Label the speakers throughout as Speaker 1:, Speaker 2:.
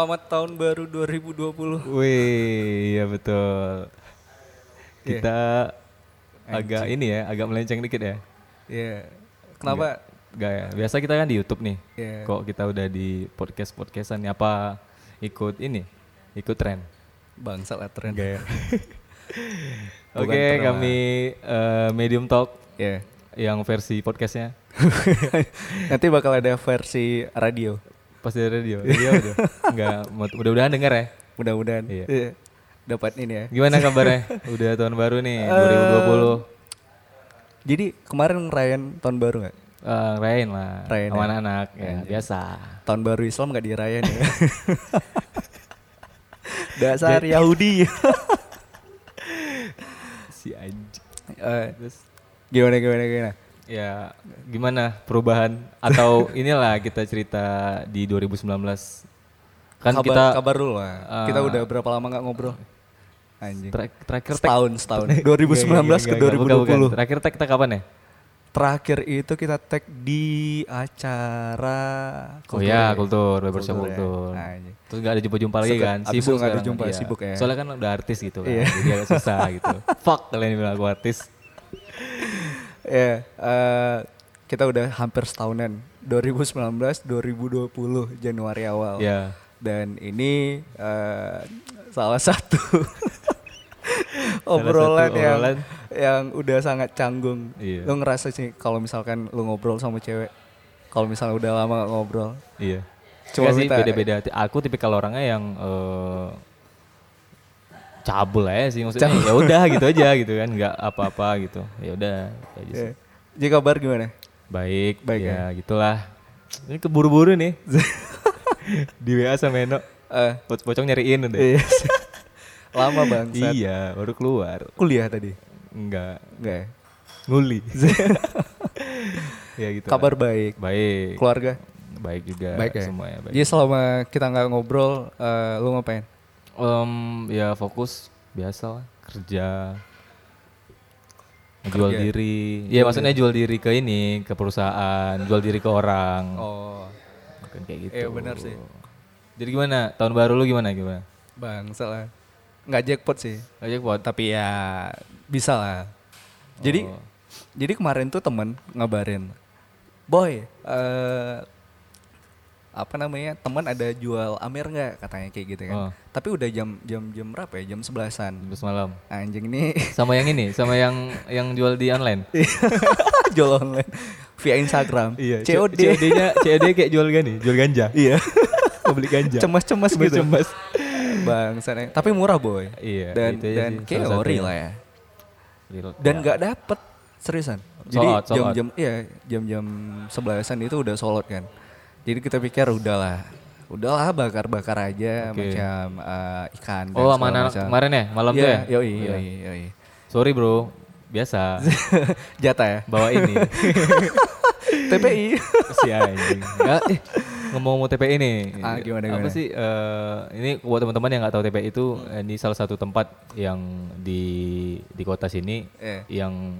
Speaker 1: Selamat tahun baru 2020.
Speaker 2: Wih, iya betul. Kita agak ini ya, agak melenceng dikit ya.
Speaker 1: Iya. Kenapa?
Speaker 2: Enggak ya. Biasa kita kan di YouTube nih.
Speaker 1: Iya.
Speaker 2: Kok kita udah di podcast podcastan apa ikut ini? Ikut tren.
Speaker 1: Bangsa lah tren.
Speaker 2: Enggak ya. Oke,
Speaker 1: lah.
Speaker 2: kami eh, Medium Talk
Speaker 1: Iya.
Speaker 2: yang versi podcastnya
Speaker 1: Nanti bakal ada versi radio.
Speaker 2: Pas di radio. Iya udah. Enggak, mudah-mudahan denger ya.
Speaker 1: Mudah-mudahan.
Speaker 2: Iya.
Speaker 1: Iya. Dapat ini ya.
Speaker 2: Gimana kabarnya? udah tahun baru nih
Speaker 1: Eh,
Speaker 2: 2020.
Speaker 1: Jadi kemarin ngerayain tahun baru nggak?
Speaker 2: Eh, rayain lah
Speaker 1: Rayain
Speaker 2: sama
Speaker 1: ya?
Speaker 2: anak-anak ya
Speaker 1: Anjir.
Speaker 2: biasa.
Speaker 1: Tahun baru Islam nggak dirayain ya? Dasar Yahudi.
Speaker 2: Si anjing.
Speaker 1: Eh,
Speaker 2: Terus
Speaker 1: gimana gimana gimana?
Speaker 2: Ya gimana perubahan atau inilah kita cerita di 2019 kan
Speaker 1: kabar,
Speaker 2: kita
Speaker 1: kabar dulu lah.
Speaker 2: eh,
Speaker 1: kita udah berapa lama nggak ngobrol? Anjing.
Speaker 2: tra- terakhir tag-
Speaker 1: setahun setahun. 2019
Speaker 2: Enggak,
Speaker 1: ke
Speaker 2: enggak, enggak, enggak, bukan, bukan.
Speaker 1: 2020.
Speaker 2: Terakhir tag kita kapan ya?
Speaker 1: Terakhir itu kita tag di acara
Speaker 2: Oh ya,
Speaker 1: ya?
Speaker 2: kultur, barbershop
Speaker 1: Kultur ya.
Speaker 2: kultur.
Speaker 1: Anjing.
Speaker 2: Terus gak ada jumpa-jumpa lagi kan?
Speaker 1: abis itu nggak ada jumpa,
Speaker 2: iya.
Speaker 1: sibuk ya.
Speaker 2: Soalnya kan udah artis gitu kan,
Speaker 1: Iya.
Speaker 2: jadi agak susah gitu. Fuck kalian bilang aku artis.
Speaker 1: Ya, eh, kita udah hampir setahunan. 2019, 2020 Januari awal.
Speaker 2: Ya,
Speaker 1: Dan ini eh, salah satu
Speaker 2: satu
Speaker 1: obrolan yang
Speaker 2: obrolan.
Speaker 1: yang udah sangat canggung.
Speaker 2: Iya.
Speaker 1: Lu ngerasa sih kalau misalkan lu ngobrol sama cewek, kalau misalnya udah lama gak ngobrol,
Speaker 2: iya.
Speaker 1: Cuma
Speaker 2: Cuma sih beda-beda. Aku tipikal orangnya yang eh, cabul aja sih maksudnya. Ya udah gitu aja gitu kan, nggak apa-apa gitu. Ya udah gitu aja sih.
Speaker 1: ya. Jadi kabar gimana?
Speaker 2: Baik,
Speaker 1: Baik
Speaker 2: ya gitulah. Ini keburu-buru nih. Di WA sama Eno.
Speaker 1: Eh,
Speaker 2: Pocong nyariin udah.
Speaker 1: iya. lama banget.
Speaker 2: Iya, baru keluar.
Speaker 1: Kuliah tadi?
Speaker 2: Enggak,
Speaker 1: Enggak ya?
Speaker 2: nguli. ya gitu. lah.
Speaker 1: Kabar baik.
Speaker 2: baik.
Speaker 1: Keluarga?
Speaker 2: Baik juga
Speaker 1: Baik ya?
Speaker 2: semuanya baik.
Speaker 1: Jadi selama kita nggak ngobrol, eh, lu ngapain?
Speaker 2: Em, ya fokus biasa lah, kerja. Jual
Speaker 1: Kerja.
Speaker 2: diri. Ya maksudnya jual diri ke ini, ke perusahaan, jual diri ke orang.
Speaker 1: Oh,
Speaker 2: Bukan kayak gitu.
Speaker 1: Iya, benar sih.
Speaker 2: Jadi gimana? Tahun baru lu gimana gimana?
Speaker 1: bang, salah. Nggak jackpot sih.
Speaker 2: Aja buat
Speaker 1: Tapi ya bisa lah. Jadi
Speaker 2: Oh.
Speaker 1: jadi kemarin tuh temen ngabarin, boy, eh apa namanya teman ada jual Amer nggak katanya kayak gitu kan.
Speaker 2: Oh.
Speaker 1: Tapi udah jam jam jam berapa ya? Jam sebelasan.
Speaker 2: Terus malam.
Speaker 1: Anjing ini
Speaker 2: Sama yang ini, sama yang yang jual di online.
Speaker 1: jual online via Instagram. COD.
Speaker 2: COD-nya COD kayak jual gani, jual ganja.
Speaker 1: Iya.
Speaker 2: Mau beli ganja.
Speaker 1: Cemas-cemas gitu.
Speaker 2: Cemas.
Speaker 1: Bang, sana. Tapi murah boy.
Speaker 2: Iya,
Speaker 1: Dan
Speaker 2: itu aja
Speaker 1: dan
Speaker 2: sih,
Speaker 1: kayak ori lah ya.
Speaker 2: Real-
Speaker 1: Dan nggak dapet seriusan. Jadi jam-jam iya jam-jam sebelasan itu udah solot kan. Jadi kita pikir udahlah, udahlah bakar-bakar aja
Speaker 2: Oke.
Speaker 1: macam eh, ikan.
Speaker 2: Oh,
Speaker 1: macam.
Speaker 2: kemarin ya, malam tuh
Speaker 1: Iya,
Speaker 2: ya?
Speaker 1: Yoi,
Speaker 2: Iya.
Speaker 1: yoi, yoi.
Speaker 2: Sorry bro, biasa.
Speaker 1: Jatah ya.
Speaker 2: Bawa ini.
Speaker 1: TPI.
Speaker 2: si anjing. Eh, ngomong-ngomong TPI nih.
Speaker 1: Ah, gimana,
Speaker 2: Apa
Speaker 1: gimana?
Speaker 2: sih eh, ini buat teman-teman yang nggak tahu TPI itu eh, ini salah satu tempat yang di di kota sini
Speaker 1: Eh.
Speaker 2: yang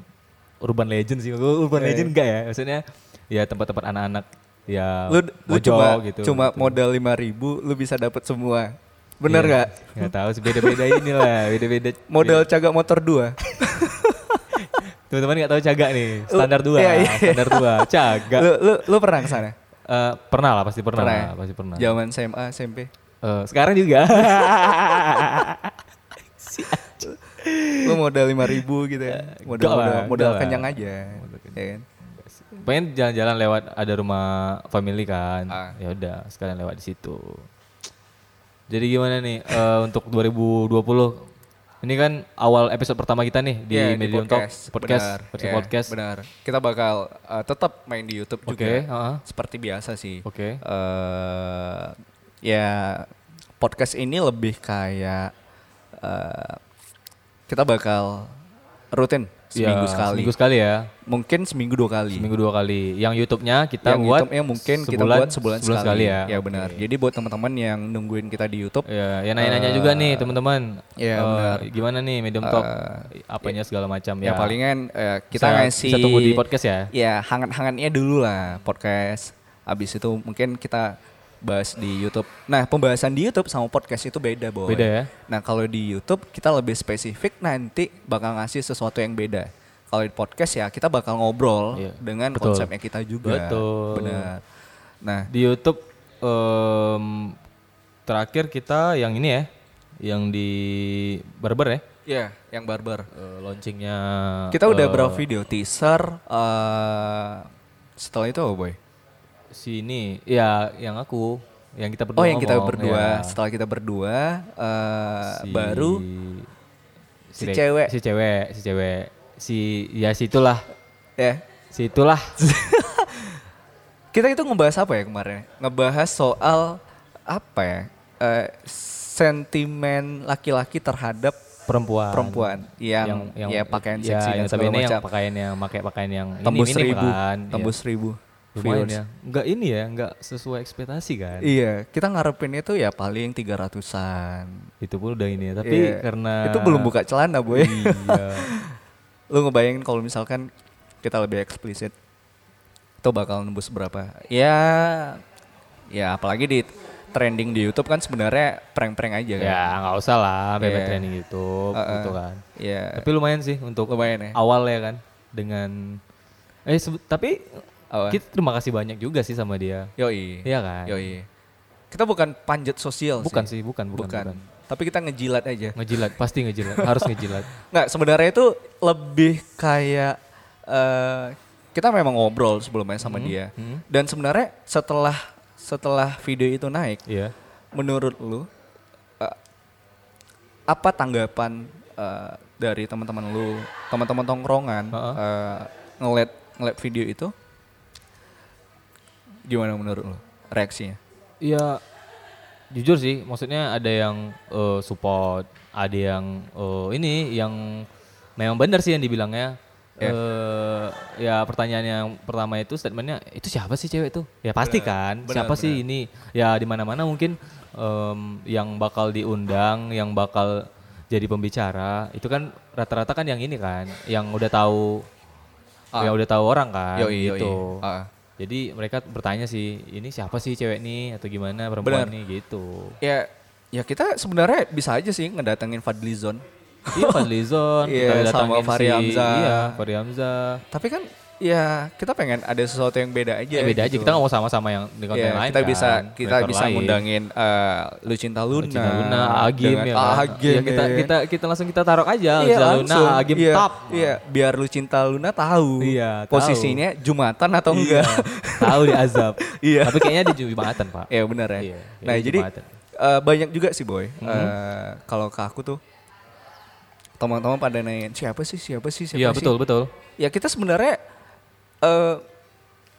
Speaker 2: urban legend sih. Urban
Speaker 1: Eh.
Speaker 2: legend enggak ya? Maksudnya ya tempat-tempat anak-anak ya
Speaker 1: lu lu cuma
Speaker 2: gitu.
Speaker 1: cuma
Speaker 2: gitu.
Speaker 1: modal lima ribu lu bisa dapat semua. Bener
Speaker 2: Iya.
Speaker 1: nggak?
Speaker 2: Nggak tahu sih beda-beda inilah, beda-beda.
Speaker 1: Modal cagak motor dua.
Speaker 2: Teman-teman nggak tahu cagak nih, standar dua,
Speaker 1: iya, iya.
Speaker 2: standar dua, cagak.
Speaker 1: lu, lu lu pernah ke sana?
Speaker 2: Eh, pernah lah, pasti pernah,
Speaker 1: Pernah
Speaker 2: lah,
Speaker 1: ya?
Speaker 2: pasti pernah.
Speaker 1: Zaman SMA, SMP.
Speaker 2: Eh, sekarang juga.
Speaker 1: lu modal lima ribu gitu ya. Modal
Speaker 2: enggak lah,
Speaker 1: modal, modal
Speaker 2: lah.
Speaker 1: kenyang aja.
Speaker 2: Modal kenyang.
Speaker 1: Ya kan?
Speaker 2: Pengen jalan-jalan lewat ada rumah family kan.
Speaker 1: Ah.
Speaker 2: Ya udah, sekalian lewat di situ. Jadi gimana nih eh, untuk 2020? Ini kan awal episode pertama kita nih di
Speaker 1: Iya,
Speaker 2: Medium Talk podcast,
Speaker 1: benar.
Speaker 2: versi
Speaker 1: Iya,
Speaker 2: podcast.
Speaker 1: Benar. Kita bakal uh, tetap main di YouTube
Speaker 2: Oke,
Speaker 1: juga.
Speaker 2: heeh.
Speaker 1: Seperti biasa sih.
Speaker 2: Oke.
Speaker 1: Eh, ya podcast ini lebih kayak eh, kita bakal rutin seminggu
Speaker 2: Ya,
Speaker 1: sekali.
Speaker 2: Seminggu sekali ya.
Speaker 1: Mungkin seminggu dua kali.
Speaker 2: Seminggu dua kali. Yang YouTube-nya kita
Speaker 1: yang
Speaker 2: buat
Speaker 1: YouTube-nya mungkin kita
Speaker 2: sebulan-
Speaker 1: buat sebulan, sekali.
Speaker 2: ya.
Speaker 1: Ya benar. Jadi buat teman-teman yang nungguin kita di YouTube,
Speaker 2: Ya, ya nanya-nanya juga nih teman-teman.
Speaker 1: iya,
Speaker 2: Eh,
Speaker 1: benar.
Speaker 2: Gimana nih Medium Talk?
Speaker 1: Eh,
Speaker 2: apanya segala macam
Speaker 1: ya,
Speaker 2: ya.
Speaker 1: palingan eh, kita
Speaker 2: Bisa-
Speaker 1: ngasih
Speaker 2: bisa tunggu di podcast ya.
Speaker 1: Ya hangat-hangatnya dulu lah podcast. Abis itu mungkin kita bahas di YouTube. Nah, pembahasan di YouTube sama podcast itu beda, Boy.
Speaker 2: Beda ya?
Speaker 1: Nah, kalau di YouTube kita lebih spesifik nanti bakal ngasih sesuatu yang beda. Kalau di podcast ya kita bakal ngobrol
Speaker 2: Iya,
Speaker 1: dengan
Speaker 2: betul.
Speaker 1: konsepnya kita juga.
Speaker 2: Betul.
Speaker 1: Benar. Nah,
Speaker 2: Di YouTube em, terakhir kita yang ini ya, yang di barber ya,
Speaker 1: ya yang barber.
Speaker 2: eh, launchingnya.
Speaker 1: Kita udah
Speaker 2: eh,
Speaker 1: berapa video teaser eh setelah itu apa, Boy?
Speaker 2: Si ini, ya yang aku, yang kita berdua.
Speaker 1: Oh, yang kita
Speaker 2: ngomong,
Speaker 1: berdua.
Speaker 2: ya.
Speaker 1: Setelah kita berdua eh
Speaker 2: Si-
Speaker 1: baru si
Speaker 2: Dek-
Speaker 1: cewek.
Speaker 2: si cewek, si cewek, si ya situlah,
Speaker 1: ya
Speaker 2: situlah.
Speaker 1: Kita itu ngebahas apa ya kemarin? Ngebahas soal apa ya? Eh, sentimen laki-laki terhadap
Speaker 2: perempuan
Speaker 1: perempuan yang, ya pakaian
Speaker 2: ya,
Speaker 1: seksi dan
Speaker 2: yang
Speaker 1: segala
Speaker 2: ini yang pakaian yang pakai pakaian yang
Speaker 1: Tembus
Speaker 2: ini minim
Speaker 1: seribu,
Speaker 2: kan,
Speaker 1: tembus
Speaker 2: ya.
Speaker 1: seribu.
Speaker 2: Lumayan
Speaker 1: viewers.
Speaker 2: ya nggak ini ya nggak sesuai ekspektasi kan
Speaker 1: Iya, kita ngarepin itu ya paling 300-an.
Speaker 2: itu pun udah ini ya tapi
Speaker 1: Iya.
Speaker 2: karena
Speaker 1: itu belum buka celana, Boy.
Speaker 2: iya
Speaker 1: Lu ngebayangin kalau misalkan kita lebih eksplisit itu bakal nembus berapa? Ya ya apalagi di trending di YouTube kan sebenarnya prank-prank aja kan.
Speaker 2: ya nggak usah lah bebek
Speaker 1: Iya.
Speaker 2: training YouTube
Speaker 1: Uh-uh.
Speaker 2: gitu kan
Speaker 1: Iya.
Speaker 2: tapi lumayan sih untuk
Speaker 1: Lumayan ya.
Speaker 2: awal ya kan dengan eh tapi
Speaker 1: Apa?
Speaker 2: kita terima kasih banyak juga sih sama dia
Speaker 1: Yoi.
Speaker 2: iya kan
Speaker 1: Yoi. Kita bukan panjat sosial
Speaker 2: bukan
Speaker 1: sih.
Speaker 2: sih bukan bukan,
Speaker 1: Bukan.
Speaker 2: bukan.
Speaker 1: Tapi kita ngejilat aja.
Speaker 2: ngejilat pasti ngejilat harus ngejilat
Speaker 1: Nggak, sebenarnya itu lebih kayak eh kita memang ngobrol sebelumnya sama
Speaker 2: Hmm,
Speaker 1: dia.
Speaker 2: hmm.
Speaker 1: Dan sebenarnya setelah setelah video itu naik,
Speaker 2: iya
Speaker 1: menurut lu eh, apa tanggapan eh, dari teman-teman lu, teman-teman tongkrongan
Speaker 2: Heeh.
Speaker 1: eh, ngeliat ngeliat video itu? Gimana menurut lu reaksinya?
Speaker 2: Ya jujur sih, maksudnya ada yang eh, support, ada yang eh, ini yang memang benar sih yang dibilangnya.
Speaker 1: Ya.
Speaker 2: eh ya pertanyaan yang pertama itu statementnya itu siapa sih cewek itu? Ya pasti kan,
Speaker 1: benar,
Speaker 2: siapa sih ini? Ya di mana-mana mungkin em, yang bakal diundang, yang bakal jadi pembicara itu kan rata-rata kan yang ini kan, yang udah tahu,
Speaker 1: Ah.
Speaker 2: yang udah tahu orang kan,
Speaker 1: Yoi, yoi.
Speaker 2: gitu.
Speaker 1: Ah.
Speaker 2: Jadi mereka bertanya sih, ini siapa sih cewek nih atau gimana perempuan
Speaker 1: Benar.
Speaker 2: nih gitu.
Speaker 1: Ya, ya kita sebenarnya bisa aja sih ngedatengin Fadlizon.
Speaker 2: iya Fadlizon,
Speaker 1: Iya,
Speaker 2: kita
Speaker 1: sama
Speaker 2: datangin
Speaker 1: Fahri
Speaker 2: si-
Speaker 1: Hamzah.
Speaker 2: Iya, Fahri Hamzah.
Speaker 1: Tapi kan ya kita pengen ada sesuatu yang beda aja.
Speaker 2: Ya, beda aja,
Speaker 1: gitu.
Speaker 2: kita nggak mau sama-sama yang di konten
Speaker 1: Ya,
Speaker 2: lain
Speaker 1: kita
Speaker 2: kan,
Speaker 1: bisa kita
Speaker 2: kreator
Speaker 1: bisa
Speaker 2: lain.
Speaker 1: ngundangin eh, Lucinta Luna,
Speaker 2: Lucinta Luna, Agim ya kan.
Speaker 1: Agim,
Speaker 2: Ya, kita
Speaker 1: ya.
Speaker 2: kita kita langsung kita taruh aja
Speaker 1: Iya,
Speaker 2: Lucinta Luna,
Speaker 1: langsung.
Speaker 2: Agim
Speaker 1: iya,
Speaker 2: top.
Speaker 1: Iya, biar Lucinta Luna tahu
Speaker 2: Iya, tahu.
Speaker 1: posisinya Jumatan atau
Speaker 2: Iya,
Speaker 1: enggak.
Speaker 2: tahu di azab.
Speaker 1: Iya.
Speaker 2: Tapi kayaknya di Jumatan, Pak.
Speaker 1: Iya benar ya.
Speaker 2: Iya,
Speaker 1: nah
Speaker 2: iya,
Speaker 1: jadi
Speaker 2: Jumatan.
Speaker 1: eh, banyak juga sih boy.
Speaker 2: Mhm.
Speaker 1: Eh, kalau ke aku tuh teman-teman pada nanya siapa sih siapa sih siapa
Speaker 2: Iya,
Speaker 1: sih.
Speaker 2: betul, betul.
Speaker 1: Ya kita sebenarnya eh,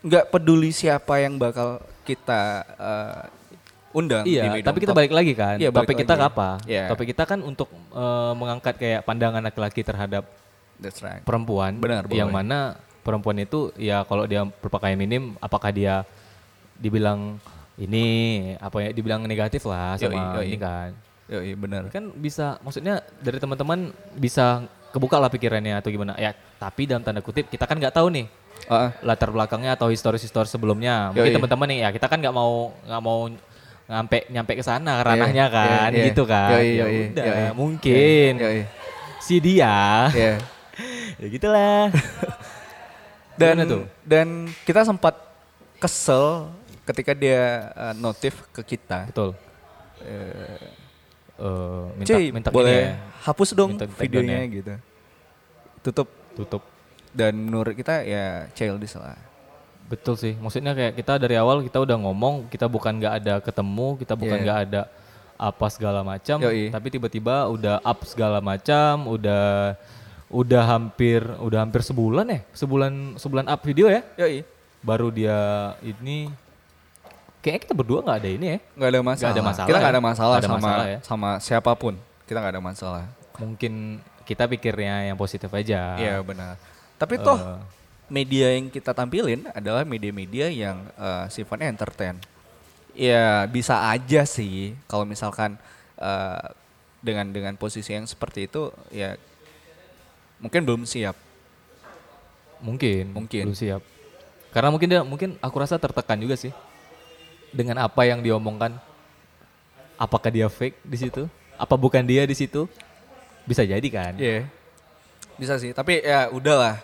Speaker 1: nggak peduli siapa yang bakal kita eh, undang. di
Speaker 2: Iya,
Speaker 1: Medium
Speaker 2: tapi kita balik lagi kan.
Speaker 1: Iya, balik
Speaker 2: Topik kita
Speaker 1: lagi.
Speaker 2: apa?
Speaker 1: Iya.
Speaker 2: Topik kita kan untuk eh, mengangkat kayak pandangan laki-laki terhadap
Speaker 1: That's right.
Speaker 2: perempuan
Speaker 1: Benar,
Speaker 2: yang
Speaker 1: Boy.
Speaker 2: mana perempuan itu ya kalau dia berpakaian minim apakah dia dibilang ini apa ya dibilang negatif lah
Speaker 1: Yoi,
Speaker 2: sama
Speaker 1: yoi.
Speaker 2: ini kan
Speaker 1: Yoi, benar.
Speaker 2: kan bisa maksudnya dari teman-teman bisa kebuka lah pikirannya atau gimana ya tapi dalam tanda kutip kita kan nggak tahu nih
Speaker 1: Ah.
Speaker 2: latar belakangnya atau historis-historis sebelumnya mungkin
Speaker 1: Yoi.
Speaker 2: teman-teman nih ya kita kan nggak mau nggak mau nyampe nyampe ke sana ranahnya
Speaker 1: Iya,
Speaker 2: kan
Speaker 1: iya, iya.
Speaker 2: gitu kan
Speaker 1: Yoi,
Speaker 2: ya
Speaker 1: yoi,
Speaker 2: udah
Speaker 1: yoi.
Speaker 2: mungkin
Speaker 1: Yoi.
Speaker 2: si dia
Speaker 1: Iya.
Speaker 2: ya gitulah
Speaker 1: dan
Speaker 2: tuh?
Speaker 1: dan kita sempat kesel ketika dia uh, notif ke kita.
Speaker 2: betul Eh, minta
Speaker 1: Cuy,
Speaker 2: minta
Speaker 1: boleh
Speaker 2: ini ya,
Speaker 1: hapus dong
Speaker 2: minta
Speaker 1: videonya gitu. Tutup
Speaker 2: tutup
Speaker 1: dan menurut kita ya childish lah.
Speaker 2: betul sih maksudnya kayak kita dari awal kita udah ngomong kita bukan nggak ada ketemu kita bukan
Speaker 1: Iya.
Speaker 2: nggak ada apa segala macam tapi tiba-tiba udah up segala macam udah udah hampir udah hampir sebulan ya sebulan sebulan up video ya
Speaker 1: Yoi.
Speaker 2: baru dia ini kayaknya kita berdua nggak ada ini ya
Speaker 1: Nggak ada masalah.
Speaker 2: Nggak ada masalah
Speaker 1: Kita nggak
Speaker 2: ya?
Speaker 1: ada masalah
Speaker 2: Nggak ada
Speaker 1: sama
Speaker 2: masalah ya?
Speaker 1: sama siapa pun. Kita nggak ada masalah.
Speaker 2: mungkin kita pikirnya yang positif aja
Speaker 1: Iya benar. Tapi toh media yang kita tampilin adalah media-media yang eh, sifatnya entertain. Ya bisa aja sih kalau misalkan eh, dengan dengan posisi yang seperti itu ya mungkin belum siap.
Speaker 2: mungkin
Speaker 1: Mungkin.
Speaker 2: belum siap karena mungkin dia mungkin aku rasa tertekan juga sih dengan apa yang diomongkan apakah dia fake di situ apa bukan dia di situ bisa jadi kan
Speaker 1: Iya. Bisa sih, tapi ya udahlah.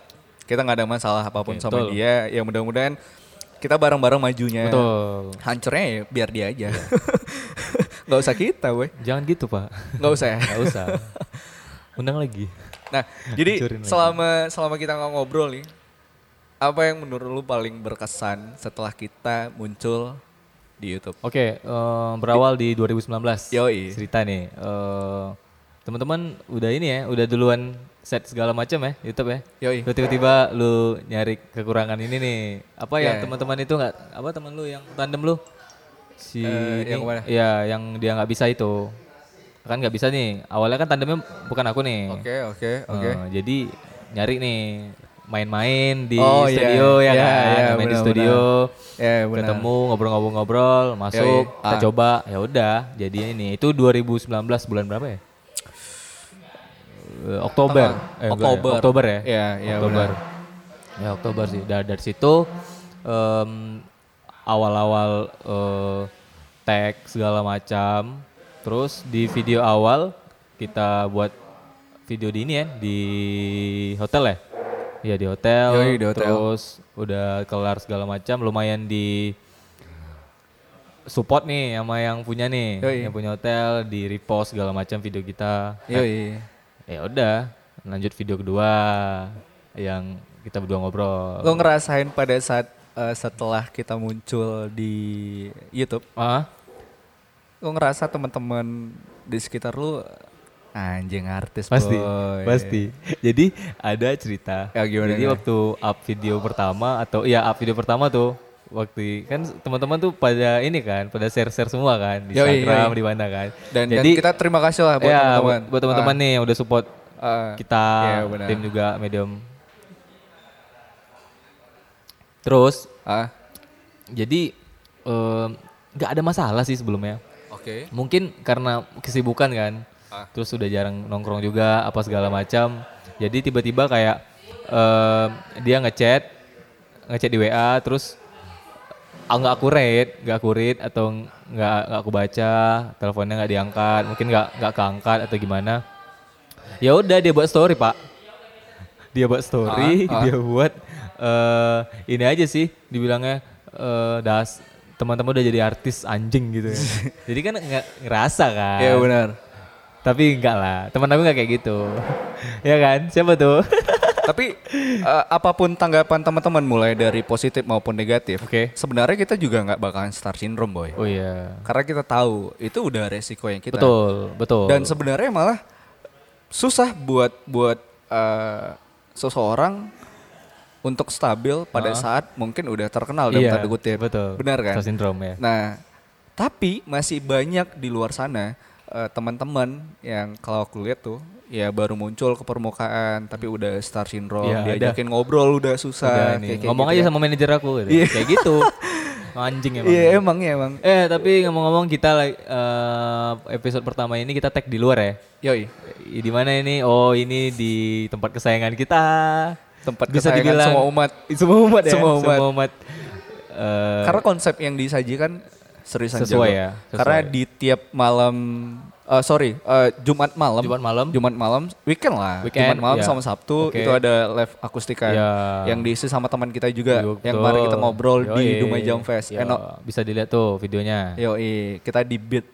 Speaker 1: Kita nggak ada masalah apa pun
Speaker 2: Oke,
Speaker 1: sama
Speaker 2: betul.
Speaker 1: dia. Ya mudah-mudahan kita bareng-bareng majunya.
Speaker 2: betul
Speaker 1: Hancurnya ya biar dia aja. Nggak usah kita, weh.
Speaker 2: jangan gitu pak
Speaker 1: Nggak usah ya.
Speaker 2: nggak usah undang lagi
Speaker 1: Nah, jadi
Speaker 2: Hancurin lagi.
Speaker 1: selama selama kita nggak ngobrol nih, apa yang menurut lu paling berkesan setelah kita muncul di YouTube?
Speaker 2: Oke, eh, berawal di 2019.
Speaker 1: Yoi.
Speaker 2: Cerita nih. eh, teman-teman udah ini ya, udah duluan set segala macam ya YouTube ya.
Speaker 1: Yoi.
Speaker 2: Tiba-tiba lu nyari kekurangan ini nih. Apa yang
Speaker 1: Yeah.
Speaker 2: teman-teman itu nggak apa teman lu yang tandem lu? Si ini,
Speaker 1: yang mana?
Speaker 2: ya yang dia nggak bisa itu. Kan nggak bisa nih. Awalnya kan tandemnya bukan aku nih.
Speaker 1: Oke, oke, oke.
Speaker 2: Eh, jadi nyari nih main-main di
Speaker 1: Oh, iya.
Speaker 2: studio ya
Speaker 1: Iya,
Speaker 2: kan,
Speaker 1: iya,
Speaker 2: main di
Speaker 1: benar,
Speaker 2: studio
Speaker 1: Ya, benar.
Speaker 2: ketemu ngobrol-ngobrol-ngobrol masuk
Speaker 1: Yoi.
Speaker 2: kita
Speaker 1: Ah.
Speaker 2: coba ya udah jadi ini itu 2019 bulan berapa ya Eh, Oktober. Eh, enggak ya,
Speaker 1: Oktober.
Speaker 2: Oktober ya
Speaker 1: Iya, iya,
Speaker 2: Oktober
Speaker 1: benar.
Speaker 2: ya Oktober sih dari, dari situ em, awal-awal eh, tag segala macam terus di video awal kita buat video di ini ya di hotel ya Iya di hotel,
Speaker 1: Yoi, di hotel.
Speaker 2: terus udah kelar segala macam lumayan di support nih sama yang punya nih
Speaker 1: Yoi.
Speaker 2: yang punya hotel di repost segala macam video kita
Speaker 1: Yoi.
Speaker 2: Ya udah lanjut video kedua yang kita berdua ngobrol.
Speaker 1: Lo ngerasain pada saat eh, setelah kita muncul di YouTube,
Speaker 2: ah
Speaker 1: lo ngerasa teman-teman di sekitar lu anjing artis
Speaker 2: pasti
Speaker 1: boy.
Speaker 2: pasti. Jadi ada cerita.
Speaker 1: Ya, gimana,
Speaker 2: jadi
Speaker 1: gimana?
Speaker 2: waktu up video pertama atau iya up video pertama tuh waktu kan teman-teman tuh pada ini kan pada share-share semua kan di
Speaker 1: Yoi,
Speaker 2: Instagram
Speaker 1: yoi.
Speaker 2: di mana kan
Speaker 1: Dan, dan
Speaker 2: jadi
Speaker 1: kita terima kasih lah buat
Speaker 2: ya,
Speaker 1: teman-teman.
Speaker 2: buat, teman-teman nih yang udah support
Speaker 1: ah.
Speaker 2: kita
Speaker 1: Iya, benar.
Speaker 2: tim juga medium terus
Speaker 1: Ah,
Speaker 2: jadi nggak ada masalah sih sebelumnya
Speaker 1: Oke.
Speaker 2: mungkin karena kesibukan kan
Speaker 1: Ah.
Speaker 2: terus udah jarang nongkrong juga apa segala macam jadi tiba-tiba kayak em, dia ngechat ngechat di WA terus nggak aku read nggak aku read atau nggak nggak aku baca teleponnya nggak diangkat mungkin nggak nggak keangkat atau gimana ya udah dia buat story pak dia buat story
Speaker 1: Ah, ah.
Speaker 2: dia buat eh ini aja sih dibilangnya eh das teman-teman udah jadi artis anjing gitu ya. jadi kan nggak ngerasa kan
Speaker 1: Iya benar.
Speaker 2: tapi enggak lah teman aku nggak kayak gitu ya kan siapa tuh
Speaker 1: Tapi eh, apa pun tanggapan teman-teman mulai dari positif maupun negatif,
Speaker 2: Oke.
Speaker 1: sebenarnya kita juga nggak bakalan star syndrome boy.
Speaker 2: oh iya
Speaker 1: Karena kita tahu itu udah resiko yang kita.
Speaker 2: betul betul
Speaker 1: Dan sebenarnya malah susah buat buat eh, seseorang untuk stabil pada saat mungkin udah terkenal dalam
Speaker 2: iya
Speaker 1: tanda kutip.
Speaker 2: betul
Speaker 1: Benar kan?
Speaker 2: Star syndrome ya
Speaker 1: Nah, tapi masih banyak di luar sana eh, teman-teman yang kalau aku lihat tuh ya baru muncul ke permukaan tapi udah star syndrome,
Speaker 2: ada.
Speaker 1: diajakin ngobrol udah susah
Speaker 2: Udah
Speaker 1: kayak- kayak
Speaker 2: ngomong
Speaker 1: gitu
Speaker 2: aja
Speaker 1: ya.
Speaker 2: sama manajer aku gitu.
Speaker 1: Iya.
Speaker 2: kayak gitu anjing emang
Speaker 1: Iya, emang ya emang.
Speaker 2: eh tapi ngomong-ngomong kita like, eh, episode pertama ini kita tag di luar ya
Speaker 1: Yoi.
Speaker 2: I- di mana ini oh ini di tempat kesayangan kita
Speaker 1: Tempat
Speaker 2: bisa
Speaker 1: kesayangan
Speaker 2: dibilang
Speaker 1: semua umat.
Speaker 2: semua umat ya
Speaker 1: Semua umat.
Speaker 2: semua umat Eh,
Speaker 1: Karena konsep yang disajikan seriusan
Speaker 2: Sesuai
Speaker 1: jago.
Speaker 2: ya, sesuai.
Speaker 1: Karena di tiap malam eh sorry, eh, Jumat malam.
Speaker 2: Jumat malam.
Speaker 1: Jumat malam, weekend lah.
Speaker 2: Weekend,
Speaker 1: Jumat malam
Speaker 2: ya.
Speaker 1: sama Sabtu
Speaker 2: Oke.
Speaker 1: itu ada live akustika
Speaker 2: Ya.
Speaker 1: yang diisi sama teman kita juga
Speaker 2: Betul.
Speaker 1: yang kemarin kita ngobrol di
Speaker 2: Yoi.
Speaker 1: Dumai Jam Fest.
Speaker 2: Yo,
Speaker 1: Enak.
Speaker 2: bisa dilihat tuh videonya
Speaker 1: Yoi, kita di beat.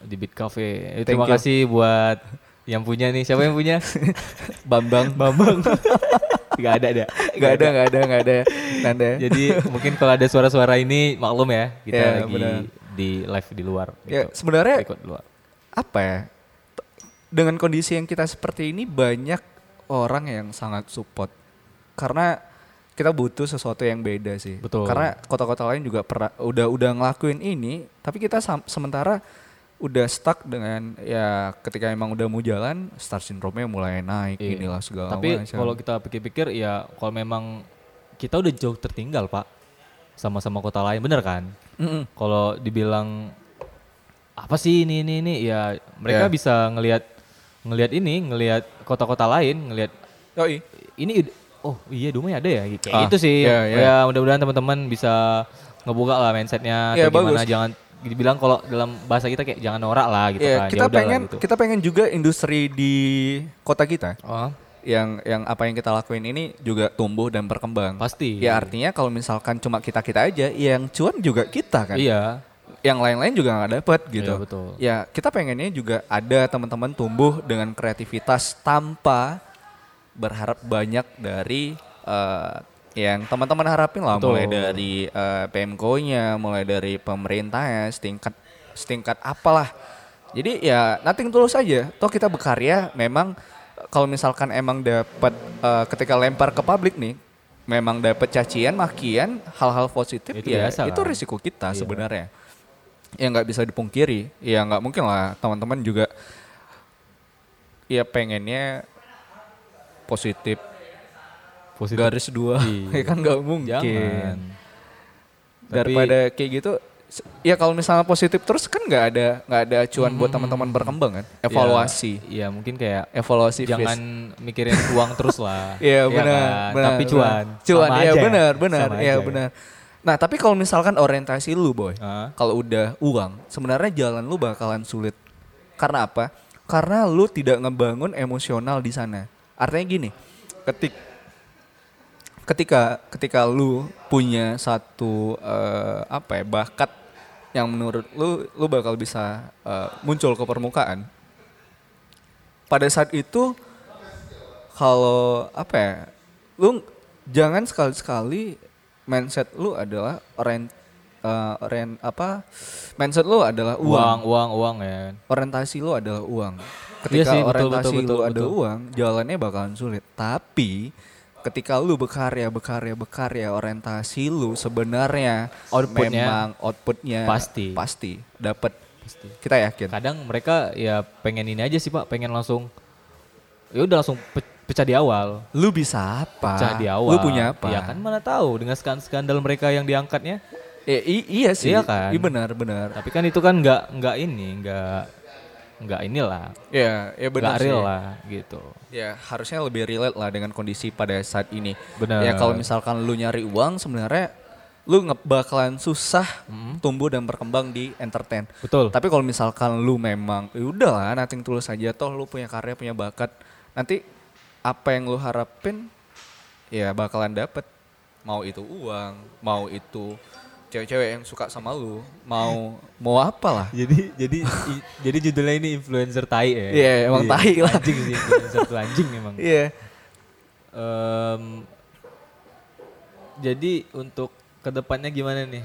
Speaker 2: di Beat Cafe.
Speaker 1: Thank
Speaker 2: Terima
Speaker 1: you.
Speaker 2: kasih buat yang punya nih. Siapa yang punya?
Speaker 1: Bambang.
Speaker 2: Bambang. Gak ada ada.
Speaker 1: Gak ada, gak ada, gak ada. Nanda.
Speaker 2: Jadi mungkin kalau ada suara-suara ini maklum ya kita
Speaker 1: Ya,
Speaker 2: lagi
Speaker 1: benar.
Speaker 2: di live di luar.
Speaker 1: ya
Speaker 2: Gitu.
Speaker 1: sebenarnya
Speaker 2: Ikut di luar.
Speaker 1: Apa ya? Dengan kondisi yang kita seperti ini banyak orang yang sangat support. Karena kita butuh sesuatu yang beda sih.
Speaker 2: Betul.
Speaker 1: Karena kota-kota lain juga pernah udah udah ngelakuin ini, tapi kita sementara udah stuck dengan ya ketika emang udah mau jalan star syndrome-nya mulai naik
Speaker 2: Iya.
Speaker 1: inilah segala
Speaker 2: Tapi kalau kita pikir-pikir ya kalau memang kita udah jauh tertinggal pak sama-sama kota lain bener kan?
Speaker 1: Mm-mm.
Speaker 2: Kalau dibilang apa sih ini ini ini ya mereka
Speaker 1: Ya.
Speaker 2: bisa ngelihat ngelihat ini ngelihat kota-kota lain ngelihat
Speaker 1: Yoi.
Speaker 2: ini id- oh iya Dumai ada ya kayak
Speaker 1: Ah,
Speaker 2: gitu sih
Speaker 1: iya, iya.
Speaker 2: ya mudah-mudahan teman-teman bisa ngebuka lah mindsetnya
Speaker 1: Iya,
Speaker 2: atau gimana
Speaker 1: bagus.
Speaker 2: jangan dibilang kalau dalam bahasa kita kayak jangan norak lah gitu
Speaker 1: Iya,
Speaker 2: kan.
Speaker 1: kita
Speaker 2: Ya udahlah
Speaker 1: pengen
Speaker 2: gitu.
Speaker 1: kita pengen juga industri di kota kita
Speaker 2: Oh,
Speaker 1: yang yang apa yang kita lakuin ini juga tumbuh dan berkembang.
Speaker 2: pasti.
Speaker 1: Ya artinya kalau misalkan cuma kita kita aja, yang cuan juga kita kan.
Speaker 2: Iya.
Speaker 1: Yang lain-lain juga nggak dapet gitu.
Speaker 2: Iya, betul.
Speaker 1: Ya kita pengennya juga ada teman-teman tumbuh dengan kreativitas tanpa berharap banyak dari eh, yang teman-teman harapin lah,
Speaker 2: Betul.
Speaker 1: mulai dari eh, PMK-nya, mulai dari pemerintahnya, setingkat setingkat apalah. Jadi ya nothing tulus aja. Toh kita berkarya memang eh, kalau misalkan emang dapat eh, ketika lempar ke publik nih memang dapat cacian, makian, hal-hal positif
Speaker 2: Itu
Speaker 1: ya
Speaker 2: biasa
Speaker 1: itu
Speaker 2: lah.
Speaker 1: risiko kita
Speaker 2: Iya.
Speaker 1: sebenarnya. Ya nggak bisa dipungkiri. Ya nggak mungkin lah teman-teman juga ya pengennya positif
Speaker 2: Positif.
Speaker 1: garis dua
Speaker 2: Iya.
Speaker 1: ya kan nggak mungkin
Speaker 2: Jangan. Tapi-
Speaker 1: daripada kayak gitu ya kalau misalnya positif terus kan nggak ada nggak ada acuan buat teman-teman berkembang kan evaluasi
Speaker 2: Iya, mungkin kayak
Speaker 1: evaluasi
Speaker 2: jangan
Speaker 1: face.
Speaker 2: mikirin uang terus lah.
Speaker 1: Iya
Speaker 2: Iya
Speaker 1: benar,
Speaker 2: kan?
Speaker 1: benar.
Speaker 2: Tapi
Speaker 1: benar.
Speaker 2: cuan.
Speaker 1: Cuan,
Speaker 2: Sama
Speaker 1: iya
Speaker 2: aja.
Speaker 1: benar, benar,
Speaker 2: Sama
Speaker 1: iya
Speaker 2: aja.
Speaker 1: benar. Nah tapi kalau misalkan orientasi lu boy, kalau udah uang, sebenarnya jalan lu bakalan sulit. Karena apa? Karena lu tidak ngebangun emosional di sana. Artinya gini, ketik ketika ketika lu punya satu eh, apa ya bakat yang menurut lu lu bakal bisa eh, muncul ke permukaan. Pada saat itu kalau apa ya, lu jangan sekali-sekali mindset lu adalah orient eh, orient apa mindset lu adalah uang.
Speaker 2: Uang, uang, uang ya.
Speaker 1: Orientasi lu adalah uang.
Speaker 2: Iya
Speaker 1: Ketika
Speaker 2: sih, betul,
Speaker 1: orientasi
Speaker 2: betul,
Speaker 1: lu
Speaker 2: betul,
Speaker 1: ada
Speaker 2: betul.
Speaker 1: uang, jalannya bakalan sulit. Tapi ketika lu berkarya, berkarya, berkarya, orientasi lu sebenarnya
Speaker 2: Outputnya
Speaker 1: memang outputnya
Speaker 2: pasti.
Speaker 1: pasti dapat.
Speaker 2: Pasti.
Speaker 1: Kita yakin.
Speaker 2: Kadang mereka ya pengen ini aja sih Pak, pengen langsung ya udah langsung pe- pecah di awal.
Speaker 1: Lu bisa apa?
Speaker 2: Pecah di awal.
Speaker 1: Lu punya apa?
Speaker 2: Ya kan mana tahu dengan skan- skandal mereka yang diangkatnya.
Speaker 1: Eh, i- iya sih.
Speaker 2: Iya kan?
Speaker 1: Iya benar, benar.
Speaker 2: Tapi kan itu kan nggak nggak ini, nggak nggak inilah,
Speaker 1: Ya, ya benar
Speaker 2: nggak
Speaker 1: sih.
Speaker 2: real lah gitu.
Speaker 1: Ya, harusnya lebih relate lah dengan kondisi pada saat ini.
Speaker 2: Benar.
Speaker 1: Ya kalau misalkan lu nyari uang sebenarnya lu nge bakalan susah tumbuh dan berkembang di entertain.
Speaker 2: Betul.
Speaker 1: Tapi kalau misalkan lu memang ya udahlah nating tulus aja toh lu punya karya, punya bakat. Nanti apa yang lu harapin ya bakalan dapet. Mau itu uang, mau itu cewek-cewek yang suka sama lu, mau mau apa lah.
Speaker 2: Jadi jadi i- jadi judulnya ini influencer tai ya.
Speaker 1: Iya, emang tai lah.
Speaker 2: Anjing sih influencer tuh anjing emang.
Speaker 1: Iya.
Speaker 2: Em, jadi untuk ke depannya gimana nih?